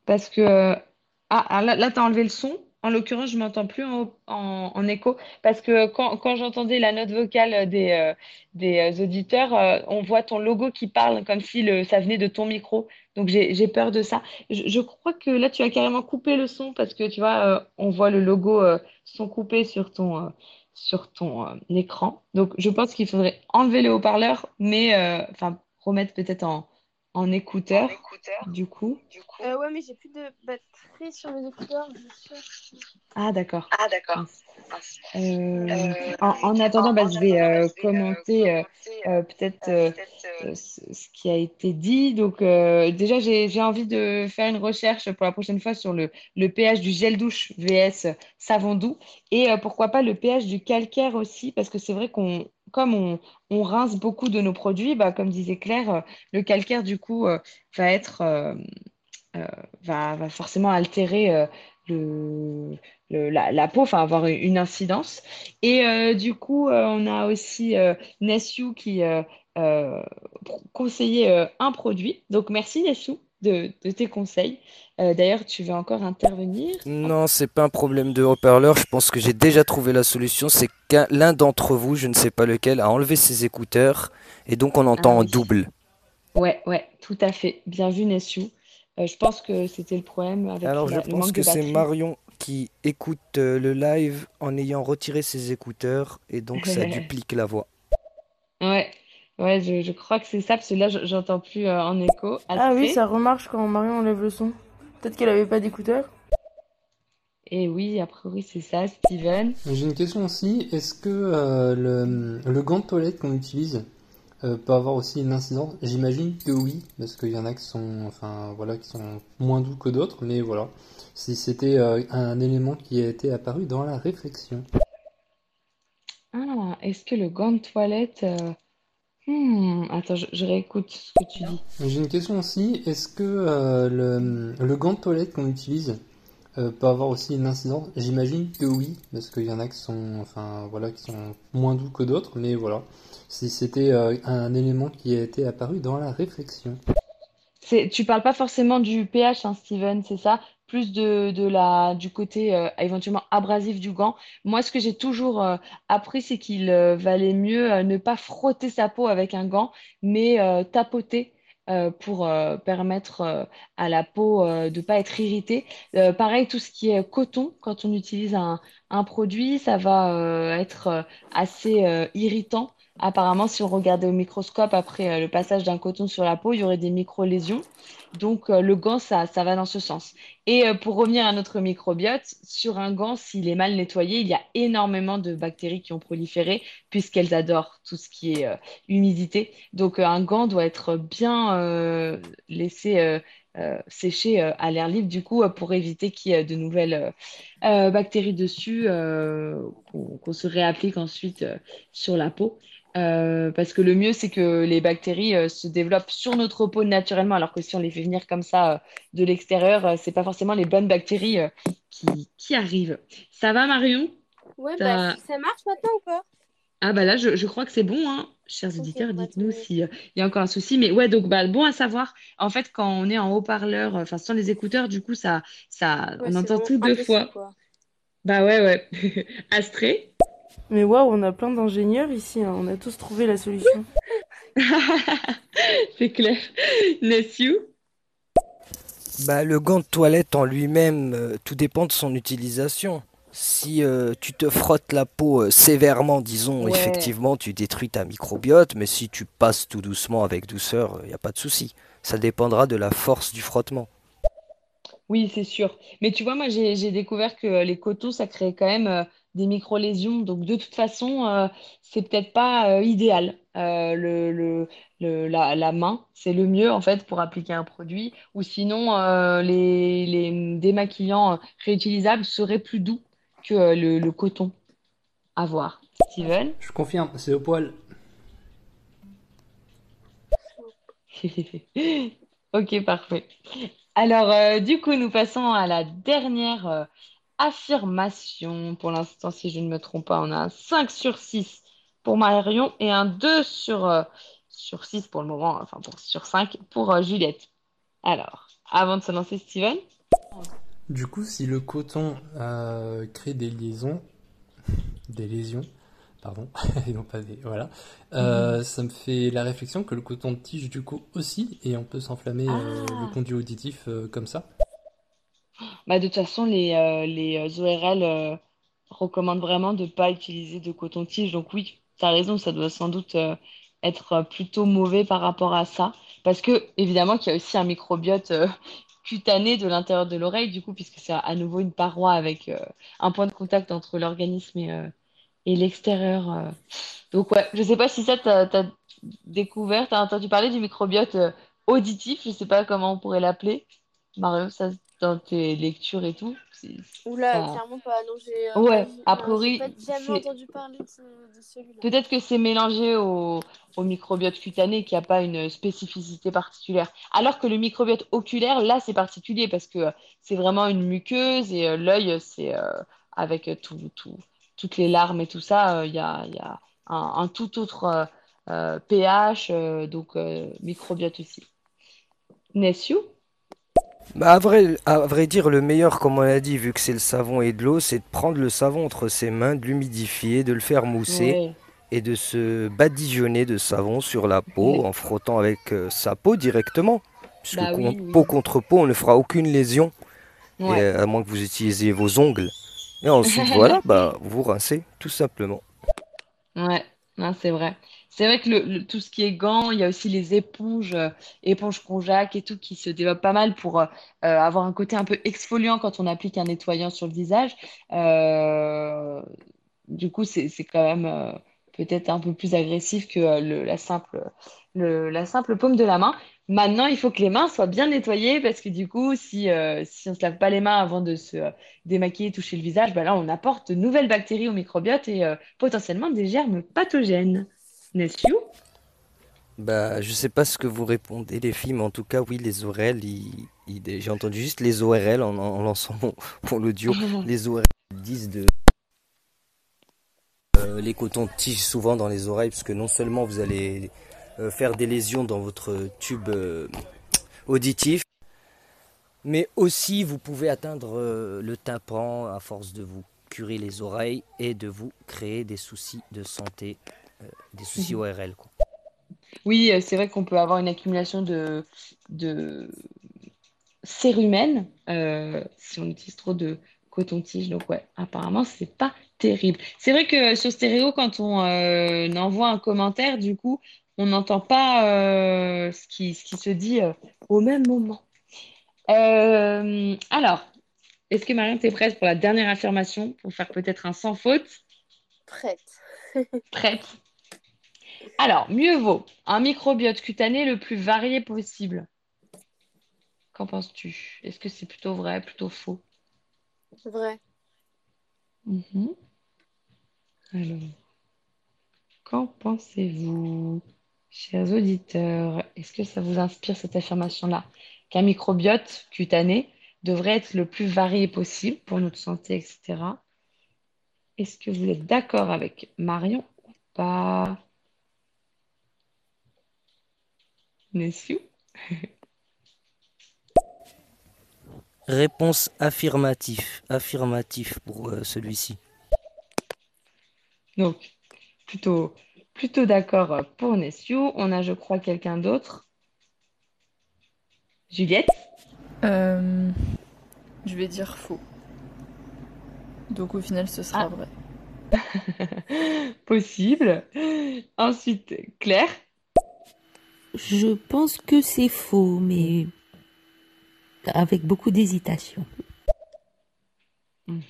Parce que. Euh, ah, ah, là, là tu as enlevé le son. En l'occurrence, je ne m'entends plus en, en, écho. Parce que quand, quand j'entendais la note vocale des, euh, des euh, auditeurs, on voit ton logo qui parle comme si le, ça venait de ton micro. Donc j'ai peur de ça. Je, je, crois que là, tu as carrément coupé le son parce que tu vois, on voit le logo son coupé sur ton, sur ton euh, écran. Donc, je pense qu'il faudrait enlever le haut-parleur, mais euh, enfin remettre peut-être en, en écouteur, du coup. Euh, ouais, mais j'ai plus de batterie sur mes écouteurs. Ah, d'accord. Ah, d'accord. Euh, en, attendant, bah, je vais commenter peut-être ce qui a été dit. Donc, déjà, j'ai envie de faire une recherche pour la prochaine fois sur le, le pH du gel douche VS savon doux et pourquoi pas le pH du calcaire aussi, parce que c'est vrai qu'on comme on, rince beaucoup de nos produits, bah, comme disait Claire, euh, le calcaire du coup euh, va être euh, va, forcément altérer la, peau, enfin avoir une incidence. Et du coup, on a aussi Nessiu qui conseillait un produit. Donc merci Nessiu de, tes conseils. Euh, d'ailleurs, tu veux encore intervenir? Non, c'est pas un problème de haut-parleur. Je pense que j'ai déjà trouvé la solution. C'est qu'un l'un d'entre vous, je ne sais pas lequel, a enlevé ses écouteurs et donc on entend ah en double. Ouais, ouais, tout à fait. Bien vu, Nessiou. Euh, je pense que c'était le problème avec Alors, je pense que c'est Marion qui écoute euh, le live en ayant retiré ses écouteurs et donc ça duplique la voix. Ouais, Ouais, je, je crois que c'est ça, parce que là, j'entends plus euh, en écho. Ah oui, ça remarche quand Marion enlève le son. Peut-être qu'elle avait pas d'écouteurs. Et eh oui, a priori, c'est ça, Steven. J'ai une question aussi. Est-ce que euh, le, le, gant de toilette qu'on utilise euh, peut avoir aussi une incidence? J'imagine que oui, parce qu'il y en a qui sont, enfin, voilà, qui sont moins doux que d'autres, mais voilà. Si c'était euh, un élément qui a été apparu dans la réflexion. Ah, est-ce que le gant de toilette... hmm, Attends, je, je réécoute ce que tu dis. J'ai une question aussi. Est-ce que euh, le, le gant de toilette qu'on utilise euh, peut avoir aussi une incidence? J'imagine que oui, parce qu'il y en a qui sont, enfin, voilà, qui sont moins doux que d'autres, mais voilà. Si c'était euh, un élément qui a été apparu dans la réflexion. Tu parles pas forcément du pH, hein, Steven, c'est ça? Plus de, de du côté euh, éventuellement abrasif du gant. Moi, ce que j'ai toujours euh, appris, c'est qu'il euh, valait mieux ne pas frotter sa peau avec un gant, mais tapoter pour permettre à la peau de pas être irritée. Pareil, tout ce qui est coton, quand on utilise un, produit, ça va être assez irritant. Apparemment, si on regardait au microscope après euh, le passage d'un coton sur la peau, il y aurait des micro-lésions. Donc, euh, le gant, ça, va dans ce sens. Et euh, pour revenir à notre microbiote, sur un gant, s'il est mal nettoyé, il y a énormément de bactéries qui ont proliféré, puisqu'elles adorent tout ce qui est humidité. Donc, un gant doit être bien laissé sécher à l'air libre, du coup, pour éviter qu'il y ait de nouvelles bactéries dessus, qu'on se réapplique ensuite sur la peau. Euh, parce que le mieux, c'est que les bactéries euh, se développent sur notre peau naturellement, alors que si on les fait venir comme ça euh, de l'extérieur, euh, c'est pas forcément les bonnes bactéries qui, qui arrivent. Ça va, Marion? Ouais, bah, ça marche maintenant ou pas? Ah bah là, je, je crois que c'est bon, hein. Chers auditeurs, bah, dites-nous s'il y a encore un souci. Mais ouais, donc bah, bon à savoir. En fait, quand on est en haut-parleur, enfin sans les écouteurs, du coup, ça, ça, Ouais, on entend tout deux fois. quoi. Bah ouais, ouais. Astrée? Mais waouh, on a plein d'ingénieurs ici, hein. On a tous trouvé la solution. C'est clair. Nessu? Bah, le gant de toilette en lui-même, euh, tout dépend de son utilisation. Si euh, tu te frottes la peau euh, sévèrement, disons, Ouais. effectivement, tu détruis ta microbiote, mais si tu passes tout doucement avec douceur, il n'y a pas de souci. Ça dépendra de la force du frottement. Oui, c'est sûr. Mais tu vois, moi, j'ai découvert que les cotons, ça crée quand même euh, des micro-lésions. Donc, de toute façon, euh, c'est peut-être pas euh, idéal. Euh, le, le, le- la, la main, c'est le mieux, en fait, pour appliquer un produit. Ou sinon, euh, les, les démaquillants réutilisables seraient plus doux que le, le coton. À voir. Steven? Je confirme, c'est au poil. Ok, parfait. Alors, du coup, nous passons à la dernière affirmation. Pour l'instant, si je ne me trompe pas, on a un 5 sur 6 pour Marion et un 2 sur, euh, sur 6 pour le moment, enfin pour, sur 5 pour euh, Juliette. Alors, avant de se lancer, Steven? Du coup, si le coton euh, crée des liaisons, des lésions, pardon, et non pas des, voilà, euh, ça me fait la réflexion que le coton de tige du coup aussi, et on peut s'enflammer euh, Ah. le conduit auditif euh, comme ça. Bah, de toute façon, les, euh, les euh, ORL euh, recommandent vraiment de ne pas utiliser de coton-tige. Donc oui, tu as raison, ça doit sans doute être plutôt mauvais par rapport à ça. Parce que, évidemment, qu'il y a aussi un microbiote cutané de l'intérieur de l'oreille, du coup, puisque c'est à nouveau une paroi avec un point de contact entre l'organisme et, et l'extérieur. Donc ouais, je sais pas si ça, t'as, t'as découvert, t'as entendu parler du microbiote auditif, je sais pas comment on pourrait l'appeler. Mario, ça, dans tes lectures et tout, Oula, ça- clairement pas. Non, j'ai euh, Ouais, a enfin, priori, j'ai pas jamais entendu parler de, ce- de celui-là. Peut-être que c'est mélangé au, au microbiote cutané qui n'a pas une spécificité particulière. Alors que le microbiote oculaire, là, c'est particulier parce que euh, c'est vraiment une muqueuse et euh, l'œil, c'est euh, avec tout, tout- toutes les larmes et tout ça, il y a, y a un, un tout autre pH, donc microbiote aussi. Nessu? Bah, à vrai, à vrai dire, le meilleur, comme on l'a dit, vu que c'est le savon et de l'eau, c'est de prendre le savon entre ses mains, de l'humidifier, de le faire mousser et de se badigeonner de savon sur la peau en frottant avec euh, sa peau directement. Puisque Bah oui, peau contre peau, on ne fera aucune lésion, Ouais. euh, à moins que vous utilisiez vos ongles. Et ensuite, voilà, bah, vous rincez, tout simplement. Ouais, non, c'est vrai. C'est vrai que tout ce qui est gants, il y a aussi les éponges, euh, éponges Conjac et tout qui se développent pas mal pour euh, euh, avoir un côté un peu exfoliant quand on applique un nettoyant sur le visage. Du coup, c'est quand même peut-être un peu plus agressif que la simple, le- la simple paume de la main. Maintenant, il faut que les mains soient bien nettoyées parce que du coup, si, on ne se lave pas les mains avant de se démaquiller, toucher le visage, bah là, on apporte de nouvelles bactéries au microbiote et potentiellement des germes pathogènes. N'est-ce pas? Bah, je sais pas ce que vous répondez, les filles, mais en tout cas, oui, les ORL, j'ai entendu juste les ORL en, en lançant mon, mon audio. Les ORL disent de euh, les cotons-tiges souvent dans les oreilles, parce que non seulement vous allez euh, faire des lésions dans votre tube euh, auditif, mais aussi vous pouvez atteindre le tympan à force de vous curer les oreilles et de vous créer des soucis de santé, des soucis Mhm. ORL, quoi. Oui, euh, c'est vrai qu'on peut avoir une accumulation de, de cérumen euh, si on utilise trop de coton-tige. Donc ouais, apparemment, c'est pas terrible. C'est vrai que sur Stéréo, quand on euh, envoie un commentaire, du coup, on n'entend pas euh, ce qui, ce qui se dit euh, au même moment. Euh, alors, est-ce que Marion, t'es prête pour la dernière affirmation, pour faire peut-être un sans faute? Prête. Prête. Alors, mieux vaut un microbiote cutané le plus varié possible. Qu'en penses-tu? Est-ce que c'est plutôt vrai, plutôt faux? Vrai. Mhm. Alors, qu'en pensez-vous, chers auditeurs? Est-ce que ça vous inspire cette affirmation-là? Qu'un microbiote cutané devrait être le plus varié possible pour notre santé, etc. Est-ce que vous êtes d'accord avec Marion ou pas? N'est-ce Réponse affirmative. Affirmatif pour euh, celui-ci. Donc, plutôt, plutôt d'accord pour Nessiou. On a, je crois, quelqu'un d'autre. Juliette? Euh, je vais dire faux. Donc au final, ce sera Ah. vrai. Possible. Ensuite, Claire? Je pense que c'est faux, mais avec beaucoup d'hésitation. Mhm.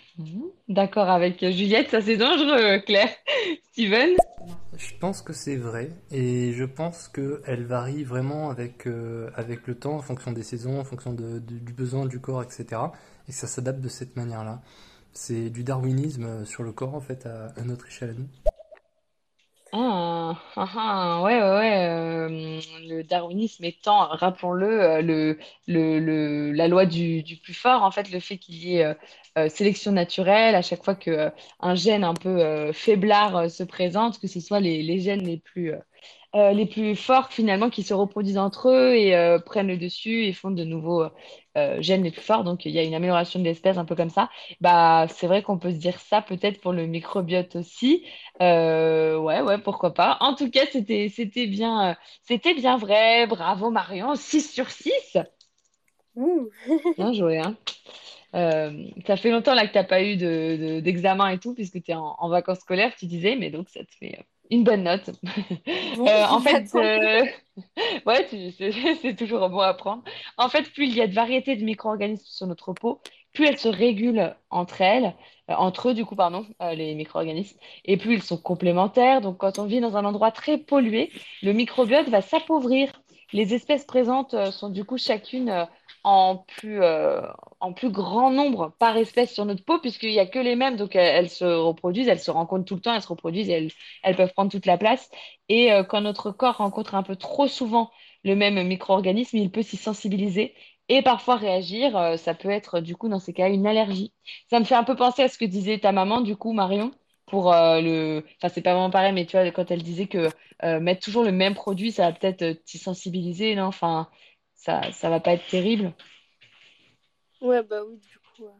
D'accord avec Juliette, ça c'est dangereux, Claire. Steven? Je pense que c'est vrai et je pense qu'elle varie vraiment avec, euh, avec le temps, en fonction des saisons, en fonction de- de- du besoin du corps, etc. Et que ça s'adapte de cette manière-là. C'est du darwinisme euh, sur le corps, en fait, à, à notre échelle à nous. Ah, ah, ah, ouais, ouais, ouais. euh, le darwinisme étant, rappelons-le, euh, la loi du, plus fort, en fait, le fait qu'il y ait euh, sélection naturelle, à chaque fois que un gène un peu faiblard se présente, que ce soit les, gènes les plus, les plus forts, finalement, qui se reproduisent entre eux et prennent le dessus et font de nouveaux gènes les plus forts. Donc, il y a une amélioration de l'espèce un peu comme ça. Bah, c'est vrai qu'on peut se dire ça peut-être pour le microbiote aussi. Euh, ouais, ouais, pourquoi pas. En tout cas, c'était, c'était bien, euh, c'était bien vrai. Bravo Marion, 6 sur 6. Ouh. Bien joué, hein. Euh, ça fait longtemps là que t'as pas eu de, de- d'examen et tout, puisque tu es en, en vacances scolaires, tu disais, mais donc ça te fait euh, une bonne note. Bon, Euh, en fait, euh, ouais, c'est toujours bon à prendre. En fait, plus il y a de variétés de micro-organismes sur notre peau, plus elles se régulent entre elles, euh, entre eux, du coup, pardon, les micro-organismes, et plus ils sont complémentaires. Donc, quand on vit dans un endroit très pollué, le microbiote va s'appauvrir. Les espèces présentes sont du coup chacune en plus, euh, en plus grand nombre par espèce sur notre peau, puisqu'il n'y a que les mêmes, donc elles, se reproduisent, elles se rencontrent tout le temps, elles se reproduisent elles, elles peuvent prendre toute la place. Et euh, quand notre corps rencontre un peu trop souvent le même micro-organisme, il peut s'y sensibiliser et parfois réagir. Euh, ça peut être du coup dans ces cas une allergie. Ça me fait un peu penser à ce que disait ta maman, du coup, Marion, pour le... Enfin, c'est pas vraiment pareil, mais tu vois, quand elle disait que mettre toujours le même produit, ça va peut-être t'y sensibiliser, non? Enfin, ça, ça va pas être terrible. Ouais, bah oui, du coup. euh,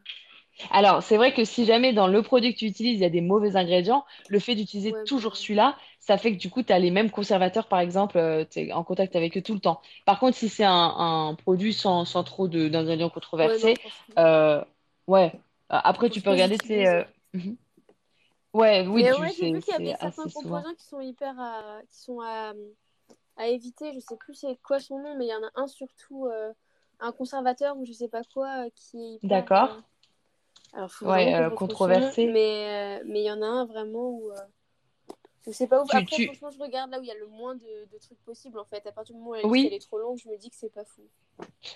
Alors, c'est vrai que si jamais dans le produit que tu utilises, il y a des mauvais ingrédients, le fait d'utiliser Ouais, toujours bah, celui-là, ça fait que du coup, tu as les mêmes conservateurs, par exemple, tu es en contact avec eux tout le temps. Par contre, si c'est un, un produit sans, sans trop d'ingrédients ouais, non, controversés, euh, ouais. Euh, Après, tu peux regarder, c'est... j'utilise. mhm. Ouais, oui, Mais tu, ouais, j'ai vu qu'il y avait certains souvent. composants qui sont hyper qui sont à... éviter. Je sais plus c'est quoi son nom, mais il y en a un surtout, euh, un conservateur ou je sais pas quoi, euh, qui. D'accord. euh, Alors, faut Ouais, euh, je nom, controversé. mais mais il y en a un vraiment où, Donc c'est pas ouf. Tu- Après, tu- franchement, je regarde là où il y a le moins de, de trucs possibles en fait. À partir du moment où la Oui. liste elle est trop longue, je me dis que c'est pas fou.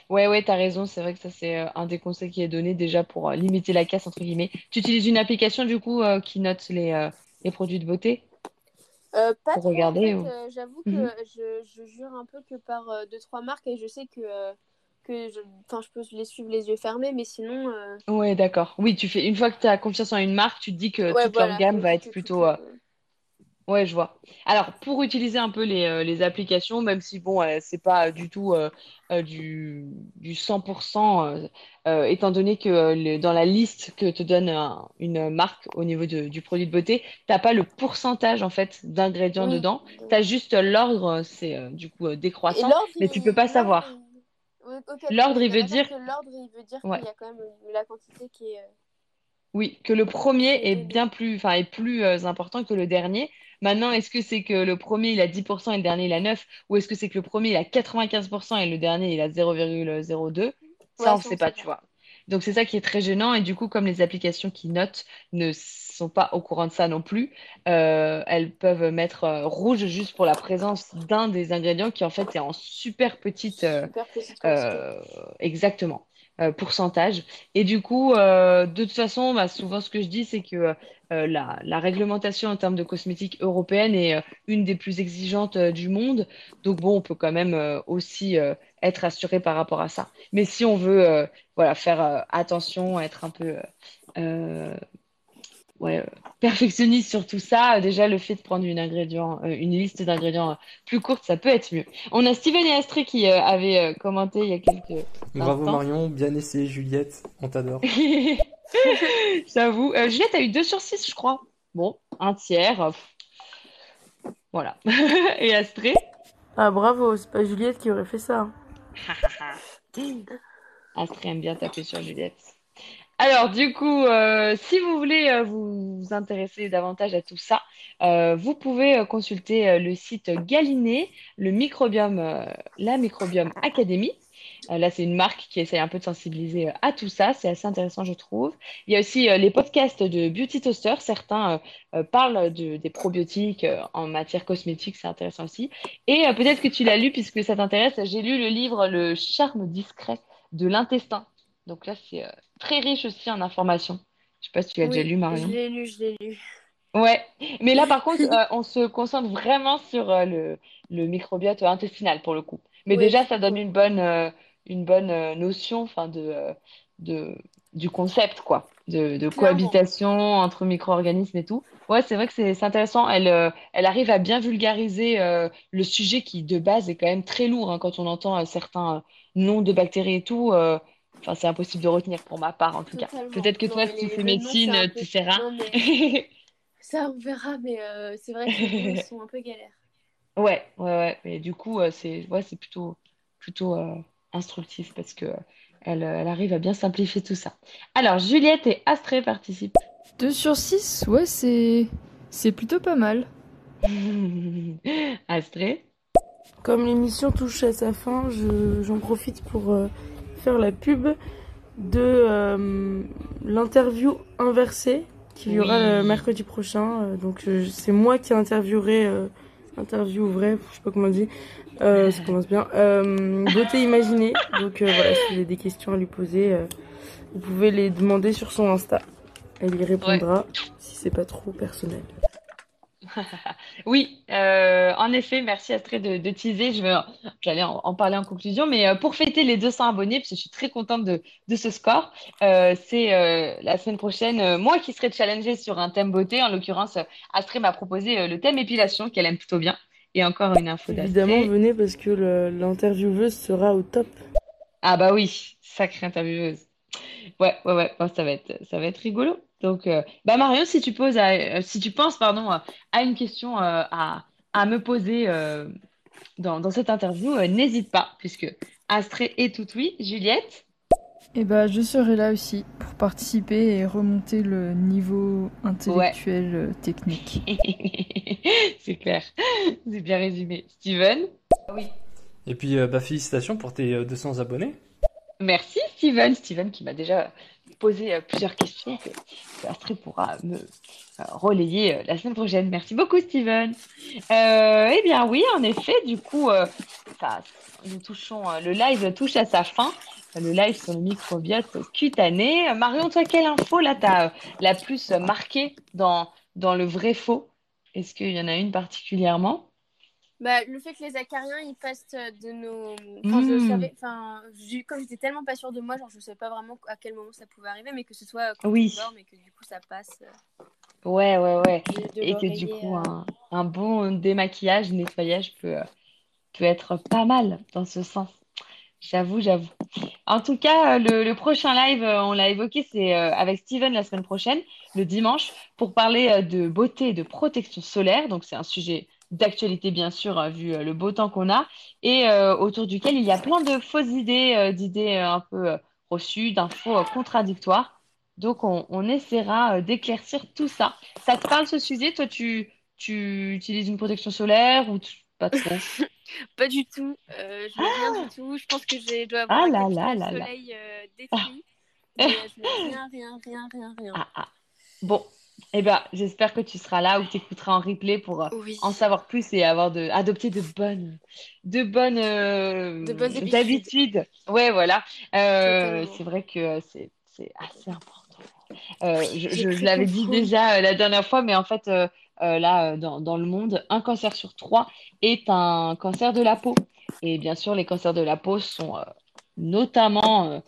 Ouais, ouais, t'as raison. C'est vrai que ça, c'est un des conseils qui est donné déjà pour limiter la casse, entre guillemets. Tu utilises une application, du coup, qui note les, les produits de beauté? Euh, pas Pour trop, regarder, en fait. ou- Euh, j'avoue que Mhm. je, je jure un peu que par euh, deux trois marques et je sais que euh, que je, enfin, je peux les suivre les yeux fermés, mais sinon. euh, Ouais, d'accord. Oui, tu fais, une fois que tu as confiance en une marque, tu te dis que Ouais, toute voilà, leur gamme va être plutôt, tout, Ouais, je vois. Alors, pour utiliser un peu les, euh, les applications, même si, bon, euh, c'est pas du tout euh, euh, du, du 100%, euh, euh, étant donné que euh, le- dans la liste que te donne un- une marque au niveau de- du produit de beauté, t'as pas le pourcentage, en fait, d'ingrédients Oui, dedans. T'as juste l'ordre, euh, c'est euh, du coup euh, Et décroissant, l'ordre, mais tu peux pas savoir. l'ordre, il- oui, ok, donc L'ordre, on est il veut d'accord dire- que l'ordre, il veut dire Ouais. qu'il y a quand même la quantité qui est. euh, Oui, que le premier est bien plus, enfin, est plus euh, important que le dernier. Maintenant, est-ce que c'est que le premier il a 10% et le dernier il a 9, ou est-ce que c'est que le premier il a 95% et le dernier il a 0,02? Ça, Ouais, on ne sait pas, tu vois. Donc c'est ça qui est très gênant et du coup, comme les applications qui notent ne sont pas au courant de ça non plus, euh, elles peuvent mettre euh, rouge juste pour la présence d'un des ingrédients qui en fait est en super petite, Super petite quantité. exactement, pourcentage. Et du coup, euh, de toute façon, bah, souvent ce que je dis, c'est que euh, la, la réglementation en termes de cosmétiques européenne est euh, une des plus exigeantes euh, du monde. Donc bon, on peut quand même euh, aussi euh, être assuré par rapport à ça. Mais si on veut euh, voilà, faire euh, attention, être un peu euh, euh, ouais, perfectionniste sur tout ça, déjà le fait de prendre une ingrédient, euh, une liste d'ingrédients euh, plus courte, ça peut être mieux. On a Steven et Astrid qui euh, avaient euh, commenté il y a quelques Bravo instants. Marion, bien essayé Juliette, on t'adore. J'avoue. Euh, Juliette a eu 2 sur 6, je crois. Bon, un tiers. pff. Voilà. Et Astrid? Ah bravo, c'est pas Juliette qui aurait fait ça. Astrid aime bien taper sur Juliette. Alors, du coup, euh, si vous voulez euh, vous intéresser davantage à tout ça, euh, vous pouvez consulter le site Galiné, le microbiome, la Microbiome Academy. Là, c'est une marque qui essaie un peu de sensibiliser à tout ça. C'est assez intéressant, je trouve. Il y a aussi les podcasts de Beauty Toaster. Certains parlent de, des probiotiques en matière cosmétique. C'est intéressant aussi. Et peut-être que tu l'as lu puisque ça t'intéresse. J'ai lu le livre Le charme discret de l'intestin. Donc là, c'est euh, très riche aussi en informations. Je sais pas si tu l'as déjà lu, je Marion. l'ai lu, je l'ai lu. Ouais, mais là par contre, euh, on se concentre vraiment sur euh, le, le microbiote intestinal pour le coup. Mais Oui, déjà, ça donne une bonne, euh, une bonne notion, enfin de, de, du concept quoi, de, cohabitation entre micro-organismes et tout. Ouais, c'est vrai que c'est intéressant. Elle, elle arrive à bien vulgariser le sujet qui de base est quand même très lourd hein, quand on entend certains noms de bactéries et tout. Enfin, c'est impossible de retenir pour ma part en tout cas. Peut-être que Non, toi, si tu fais médecine, euh, peu- tu feras. Non, mais ça, on verra, mais euh, c'est vrai que les noms sont un peu galères. Ouais, ouais, ouais. Mais du coup, euh, c'est ouais, c'est plutôt, plutôt euh, instructif parce que euh, elle, elle arrive à bien simplifier tout ça. Alors, Juliette et Astrée participent. 2 sur 6, ouais, c'est c'est plutôt pas mal. Astrée? Comme l'émission touche à sa fin, je- j'en profite pour euh, faire la pub de euh, l'interview inversée qui y aura Oui. le mercredi prochain. Euh, donc c'est moi qui interviewerai, euh, interview vrai, je sais pas comment on dit, euh, ça commence bien, beauté imaginée. Donc voilà, si vous avez des questions à lui poser, vous pouvez les demander sur son Insta. Elle y répondra si c'est pas trop personnel. Oui, euh, en effet, merci Astrée de, de teaser. Je vais, j'allais en, en parler en conclusion, mais euh, pour fêter les 200 abonnés, parce que je suis très contente de, de ce score, euh, c'est euh, la semaine prochaine, moi qui serai challengée sur un thème beauté. En l'occurrence, Astrée m'a proposé le thème épilation, qu'elle aime plutôt bien. Et encore une info Évidemment, d'Astrée. venez parce que l'intervieweuse sera au top. Ah bah oui, sacrée intervieweuse. Ouais, ouais, ouais, bon, ça va être, ça va être rigolo. Donc, euh, bah Marion, si tu poses, à- euh, si tu penses, pardon, à à une question euh, à, à me poser euh, dans, dans cette interview, euh, n'hésite pas, puisque Astrée est tout oui. Juliette? Et bah, je serai là aussi pour participer et remonter le niveau intellectuel euh, technique. C'est clair, c'est bien résumé. Steven? Et puis euh, bah, félicitations pour tes euh, 200 abonnés. Merci Steven, Steven qui m'a déjà poser plusieurs questions que, Astrid pourra me relayer la semaine prochaine. Merci beaucoup, Steven. eh bien, oui, en effet, du coup, nous touchons, le live touche à sa fin le live sur le microbiote cutané. Marion, toi, quelle info là t'as la plus marquée dans, dans le vrai faux? Est-ce qu'il y en a une particulièrement? Bah, le fait que les acariens ils passent de nos. Enfin, je hmm. savais, enfin, comme j'étais tellement pas sûre de moi, genre je savais pas vraiment à quel moment ça pouvait arriver, mais que ce soit quand oui. mais que du coup ça passe. Euh, ouais, ouais, ouais. Et que du coup, euh. un, un, bon démaquillage, nettoyage peut, peut être pas mal dans ce sens. J'avoue, j'avoue. En tout cas, le, le prochain live, euh, on l'a évoqué, c'est avec Steven la semaine prochaine, le dimanche, pour parler de beauté et de protection solaire. Donc, c'est un sujet d'actualité, bien sûr, euh, vu euh, le beau temps qu'on a, et euh, autour duquel il y a plein de fausses idées, d'idées un peu reçues, d'infos contradictoires. Donc, on, essaiera d'éclaircir tout ça. Ça te parle ce sujet? Toi, tu, tu utilises une protection solaire ou pas trop? Pas du tout. je n'ai rien du tout. Je pense que je dois avoir ah soleil détruit. Mais je n'ai rien, rien, rien, rien, rien. Ah, ah. Bon, eh bien, j'espère que tu seras là ou tu écouteras en replay pour euh, en savoir plus et avoir de, adopter de bonnes, de bonnes, euh, habitudes. Ouais, voilà. Euh, c'est vrai que c'est assez important. je, l'avais dit déjà la dernière fois, mais en fait, là, dans, dans, le monde, un cancer sur trois est un cancer de la peau. Et bien sûr, les cancers de la peau sont notamment,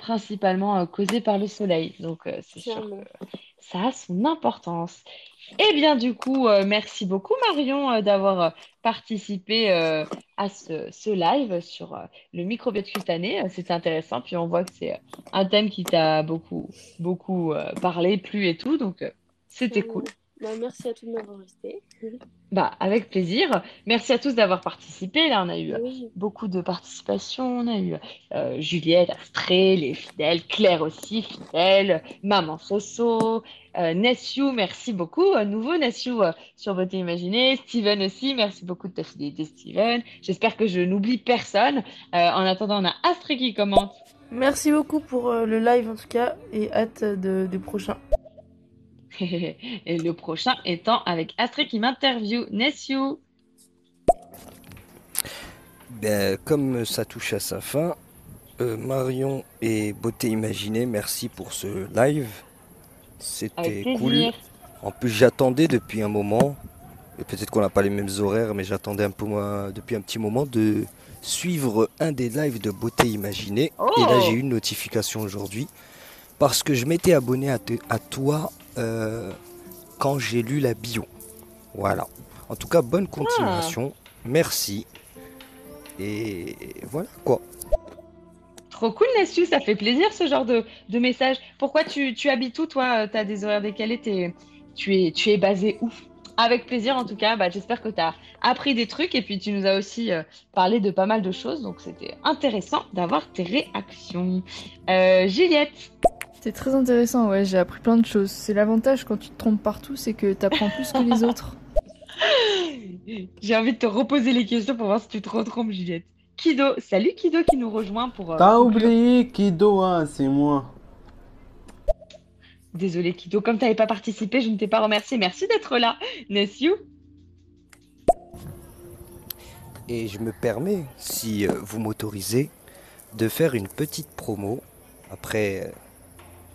principalement causés par le soleil. Donc, c'est sûr que ça a son importance. Eh bien, du coup, euh, merci beaucoup, Marion, euh, d'avoir euh, participé à ce, live sur le microbiote cutané. C'était intéressant. Puis, on voit que c'est un thème qui t'a beaucoup, beaucoup parlé, plu et tout. Donc, c'était cool. Bah, merci à tous de m'avoir resté. Bah, avec plaisir. Merci à tous d'avoir participé. Là, on a eu beaucoup de participation. On a eu Juliette, Astrée, les fidèles, Claire aussi, fidèle, Maman Soso, euh, merci beaucoup. À nouveau, Nessiou euh, sur Beauté Imaginée. Steven aussi, merci beaucoup de ta fidélité, Steven. J'espère que je n'oublie personne. Euh, en attendant, on a Astrid qui commente. Merci beaucoup pour euh, le live en tout cas et hâte de, du prochain. et le prochain étant avec Astrid qui m'interviewe. Nessiou. Ben, comme ça touche à sa fin, Marion et Beauté Imaginée, merci pour ce live. C'était cool. En plus, j'attendais depuis un moment, et peut-être qu'on n'a pas les mêmes horaires, mais j'attendais un peu depuis un petit moment de suivre un des lives de Beauté Imaginée. et là, j'ai eu une notification aujourd'hui parce que je m'étais abonné à, à toi euh, quand j'ai lu la bio. Voilà. En tout cas, bonne continuation. Merci. Et voilà quoi. Trop cool, Nessu, ça fait plaisir ce genre de, de message. Pourquoi tu, tu habites où, toi? Tu as des horaires décalés, tu, es, tu es basé où? Avec plaisir en tout cas, bah, j'espère que tu as appris des trucs et puis tu nous as aussi euh, parlé de pas mal de choses, donc c'était intéressant d'avoir tes réactions. Euh, Juliette C'est très intéressant, ouais, j'ai appris plein de choses. C'est l'avantage quand tu te trompes partout, c'est que tu apprends plus que les autres. J'ai envie de te reposer les questions pour voir si tu te retrompes, Juliette. Kido. Salut Kido qui nous rejoint pour. Euh, T'as oublié Kido, hein, c'est moi. Désolé Kido, comme t'avais pas participé, je ne t'ai pas remercié. Merci d'être là, Nessiu. Et je me permets, si euh, vous m'autorisez, de faire une petite promo. Après, euh,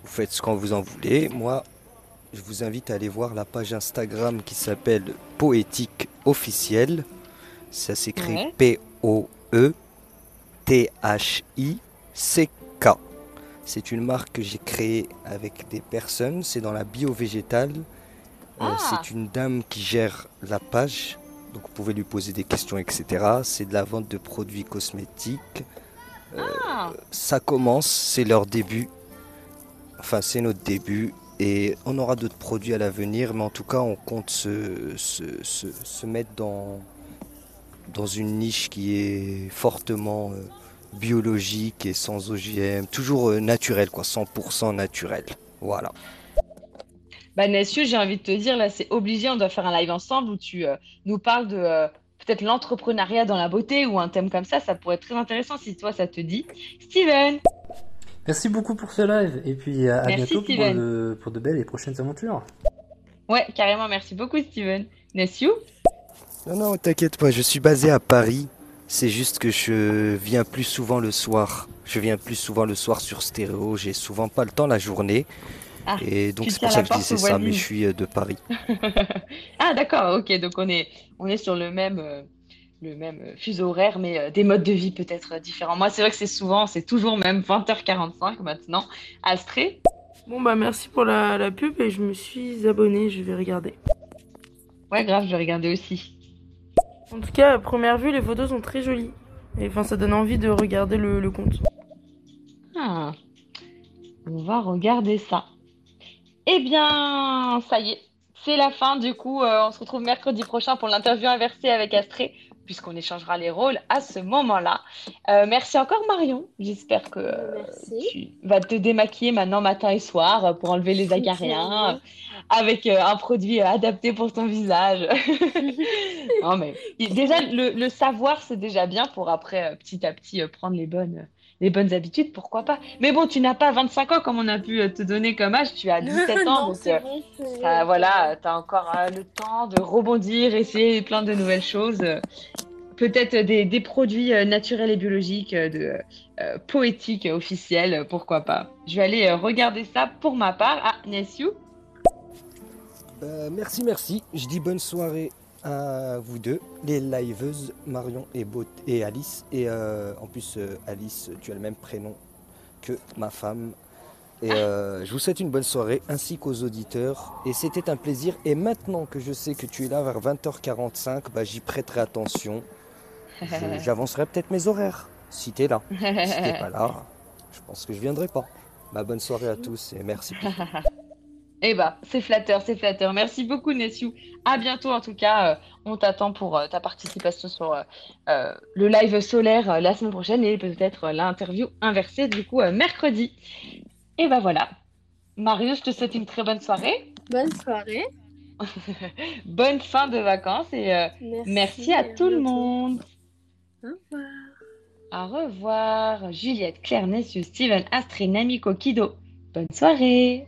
vous faites ce qu'on vous en voulez. Moi, je vous invite à aller voir la page Instagram qui s'appelle Poétique Officielle. Ça s'écrit P-O E-T-H-I-C-K. C'est une marque que j'ai créée avec des personnes. C'est dans la bio végétale. Euh, ah. c'est une dame qui gère la page. Donc vous pouvez lui poser des questions, etc. C'est de la vente de produits cosmétiques. Euh, ah. Ça commence, c'est leur début. Enfin, c'est notre début. Et on aura d'autres produits à l'avenir. Mais en tout cas, on compte se, se mettre dans, dans une niche qui est fortement euh, biologique et sans OGM, toujours euh, naturel, quoi, 100% naturel. Voilà. Bah Nessieu, j'ai envie de te dire, là, c'est obligé, on doit faire un live ensemble où tu euh, nous parles de peut-être l'entrepreneuriat dans la beauté ou un thème comme ça, ça pourrait être très intéressant si toi, ça te dit. Steven Merci beaucoup pour ce live et puis à, à bientôt pour de, pour de belles et prochaines aventures. Ouais, carrément, merci beaucoup, Steven. Nassiou Non, non, t'inquiète pas, je suis basé à Paris. C'est juste que je viens plus souvent le soir. Je viens plus souvent le soir sur stéréo. J'ai souvent pas le temps la journée. Ah, Et donc c'est pour ça que je disais ça, mais je suis euh, de Paris. Ah, d'accord, ok, donc on est, on est sur le même, euh, le même euh, fuseau horaire, mais euh, des modes de vie peut-être euh, différents. Moi, c'est vrai que c'est souvent, c'est toujours même 20h45 maintenant. Astrée Bon bah merci pour la, la pub et je me suis abonnée, je vais regarder. Ouais, grave, je vais regarder aussi. En tout cas, à première vue, les photos sont très jolies. Et enfin, ça donne envie de regarder le, le compte. Ah, on va regarder ça. Eh bien, ça y est, c'est la fin. Du coup, euh, on se retrouve mercredi prochain pour l'interview inversée avec Astrée, puisqu'on échangera les rôles à ce moment-là. Euh, merci encore, Marion. J'espère que euh, tu vas te démaquiller maintenant matin et soir euh, pour enlever les acariens avec euh, un produit adapté pour ton visage. non, mais déjà, le, le savoir, c'est déjà bien pour après, petit à petit, prendre les bonnes, les bonnes habitudes, pourquoi pas. Mais bon, tu n'as pas 25 ans comme on a pu euh, te donner comme âge, tu as 17 ans, non, donc c'est euh, bon. voilà, tu as encore euh, le temps de rebondir, essayer plein de nouvelles choses. Peut-être des, des produits naturels et biologiques, de euh, poétiques officiels, pourquoi pas. Je vais aller regarder ça pour ma part. Ah, Nessiou Euh, merci, merci. Je dis bonne soirée à vous deux, les liveuses, Marion et, Alice. Et euh, en plus, euh, Alice, tu as le même prénom que ma femme. Et euh, je vous souhaite une bonne soirée ainsi qu'aux auditeurs. Et c'était un plaisir. Et maintenant que je sais que tu es là vers 20h45, bah, j'y prêterai attention. J'avancerai peut-être mes horaires si t'es là. Si t'es pas là, je pense que je viendrai pas. Bah, bonne soirée à tous et merci. Eh bah, c'est flatteur, c'est flatteur. Merci beaucoup, Nessiou. À bientôt, en tout cas. euh, on t'attend pour euh, ta participation sur euh, le live solaire la semaine prochaine et peut-être l'interview inversée, du coup, mercredi. Et bah voilà. Marius, je te souhaite une très bonne soirée. Bonne soirée. Bonne fin de vacances et Merci, merci à à tout le monde. Au revoir. Au revoir. Juliette, Claire, Nessiou, Steven, Astrid, Namiko, Kido. Bonne soirée.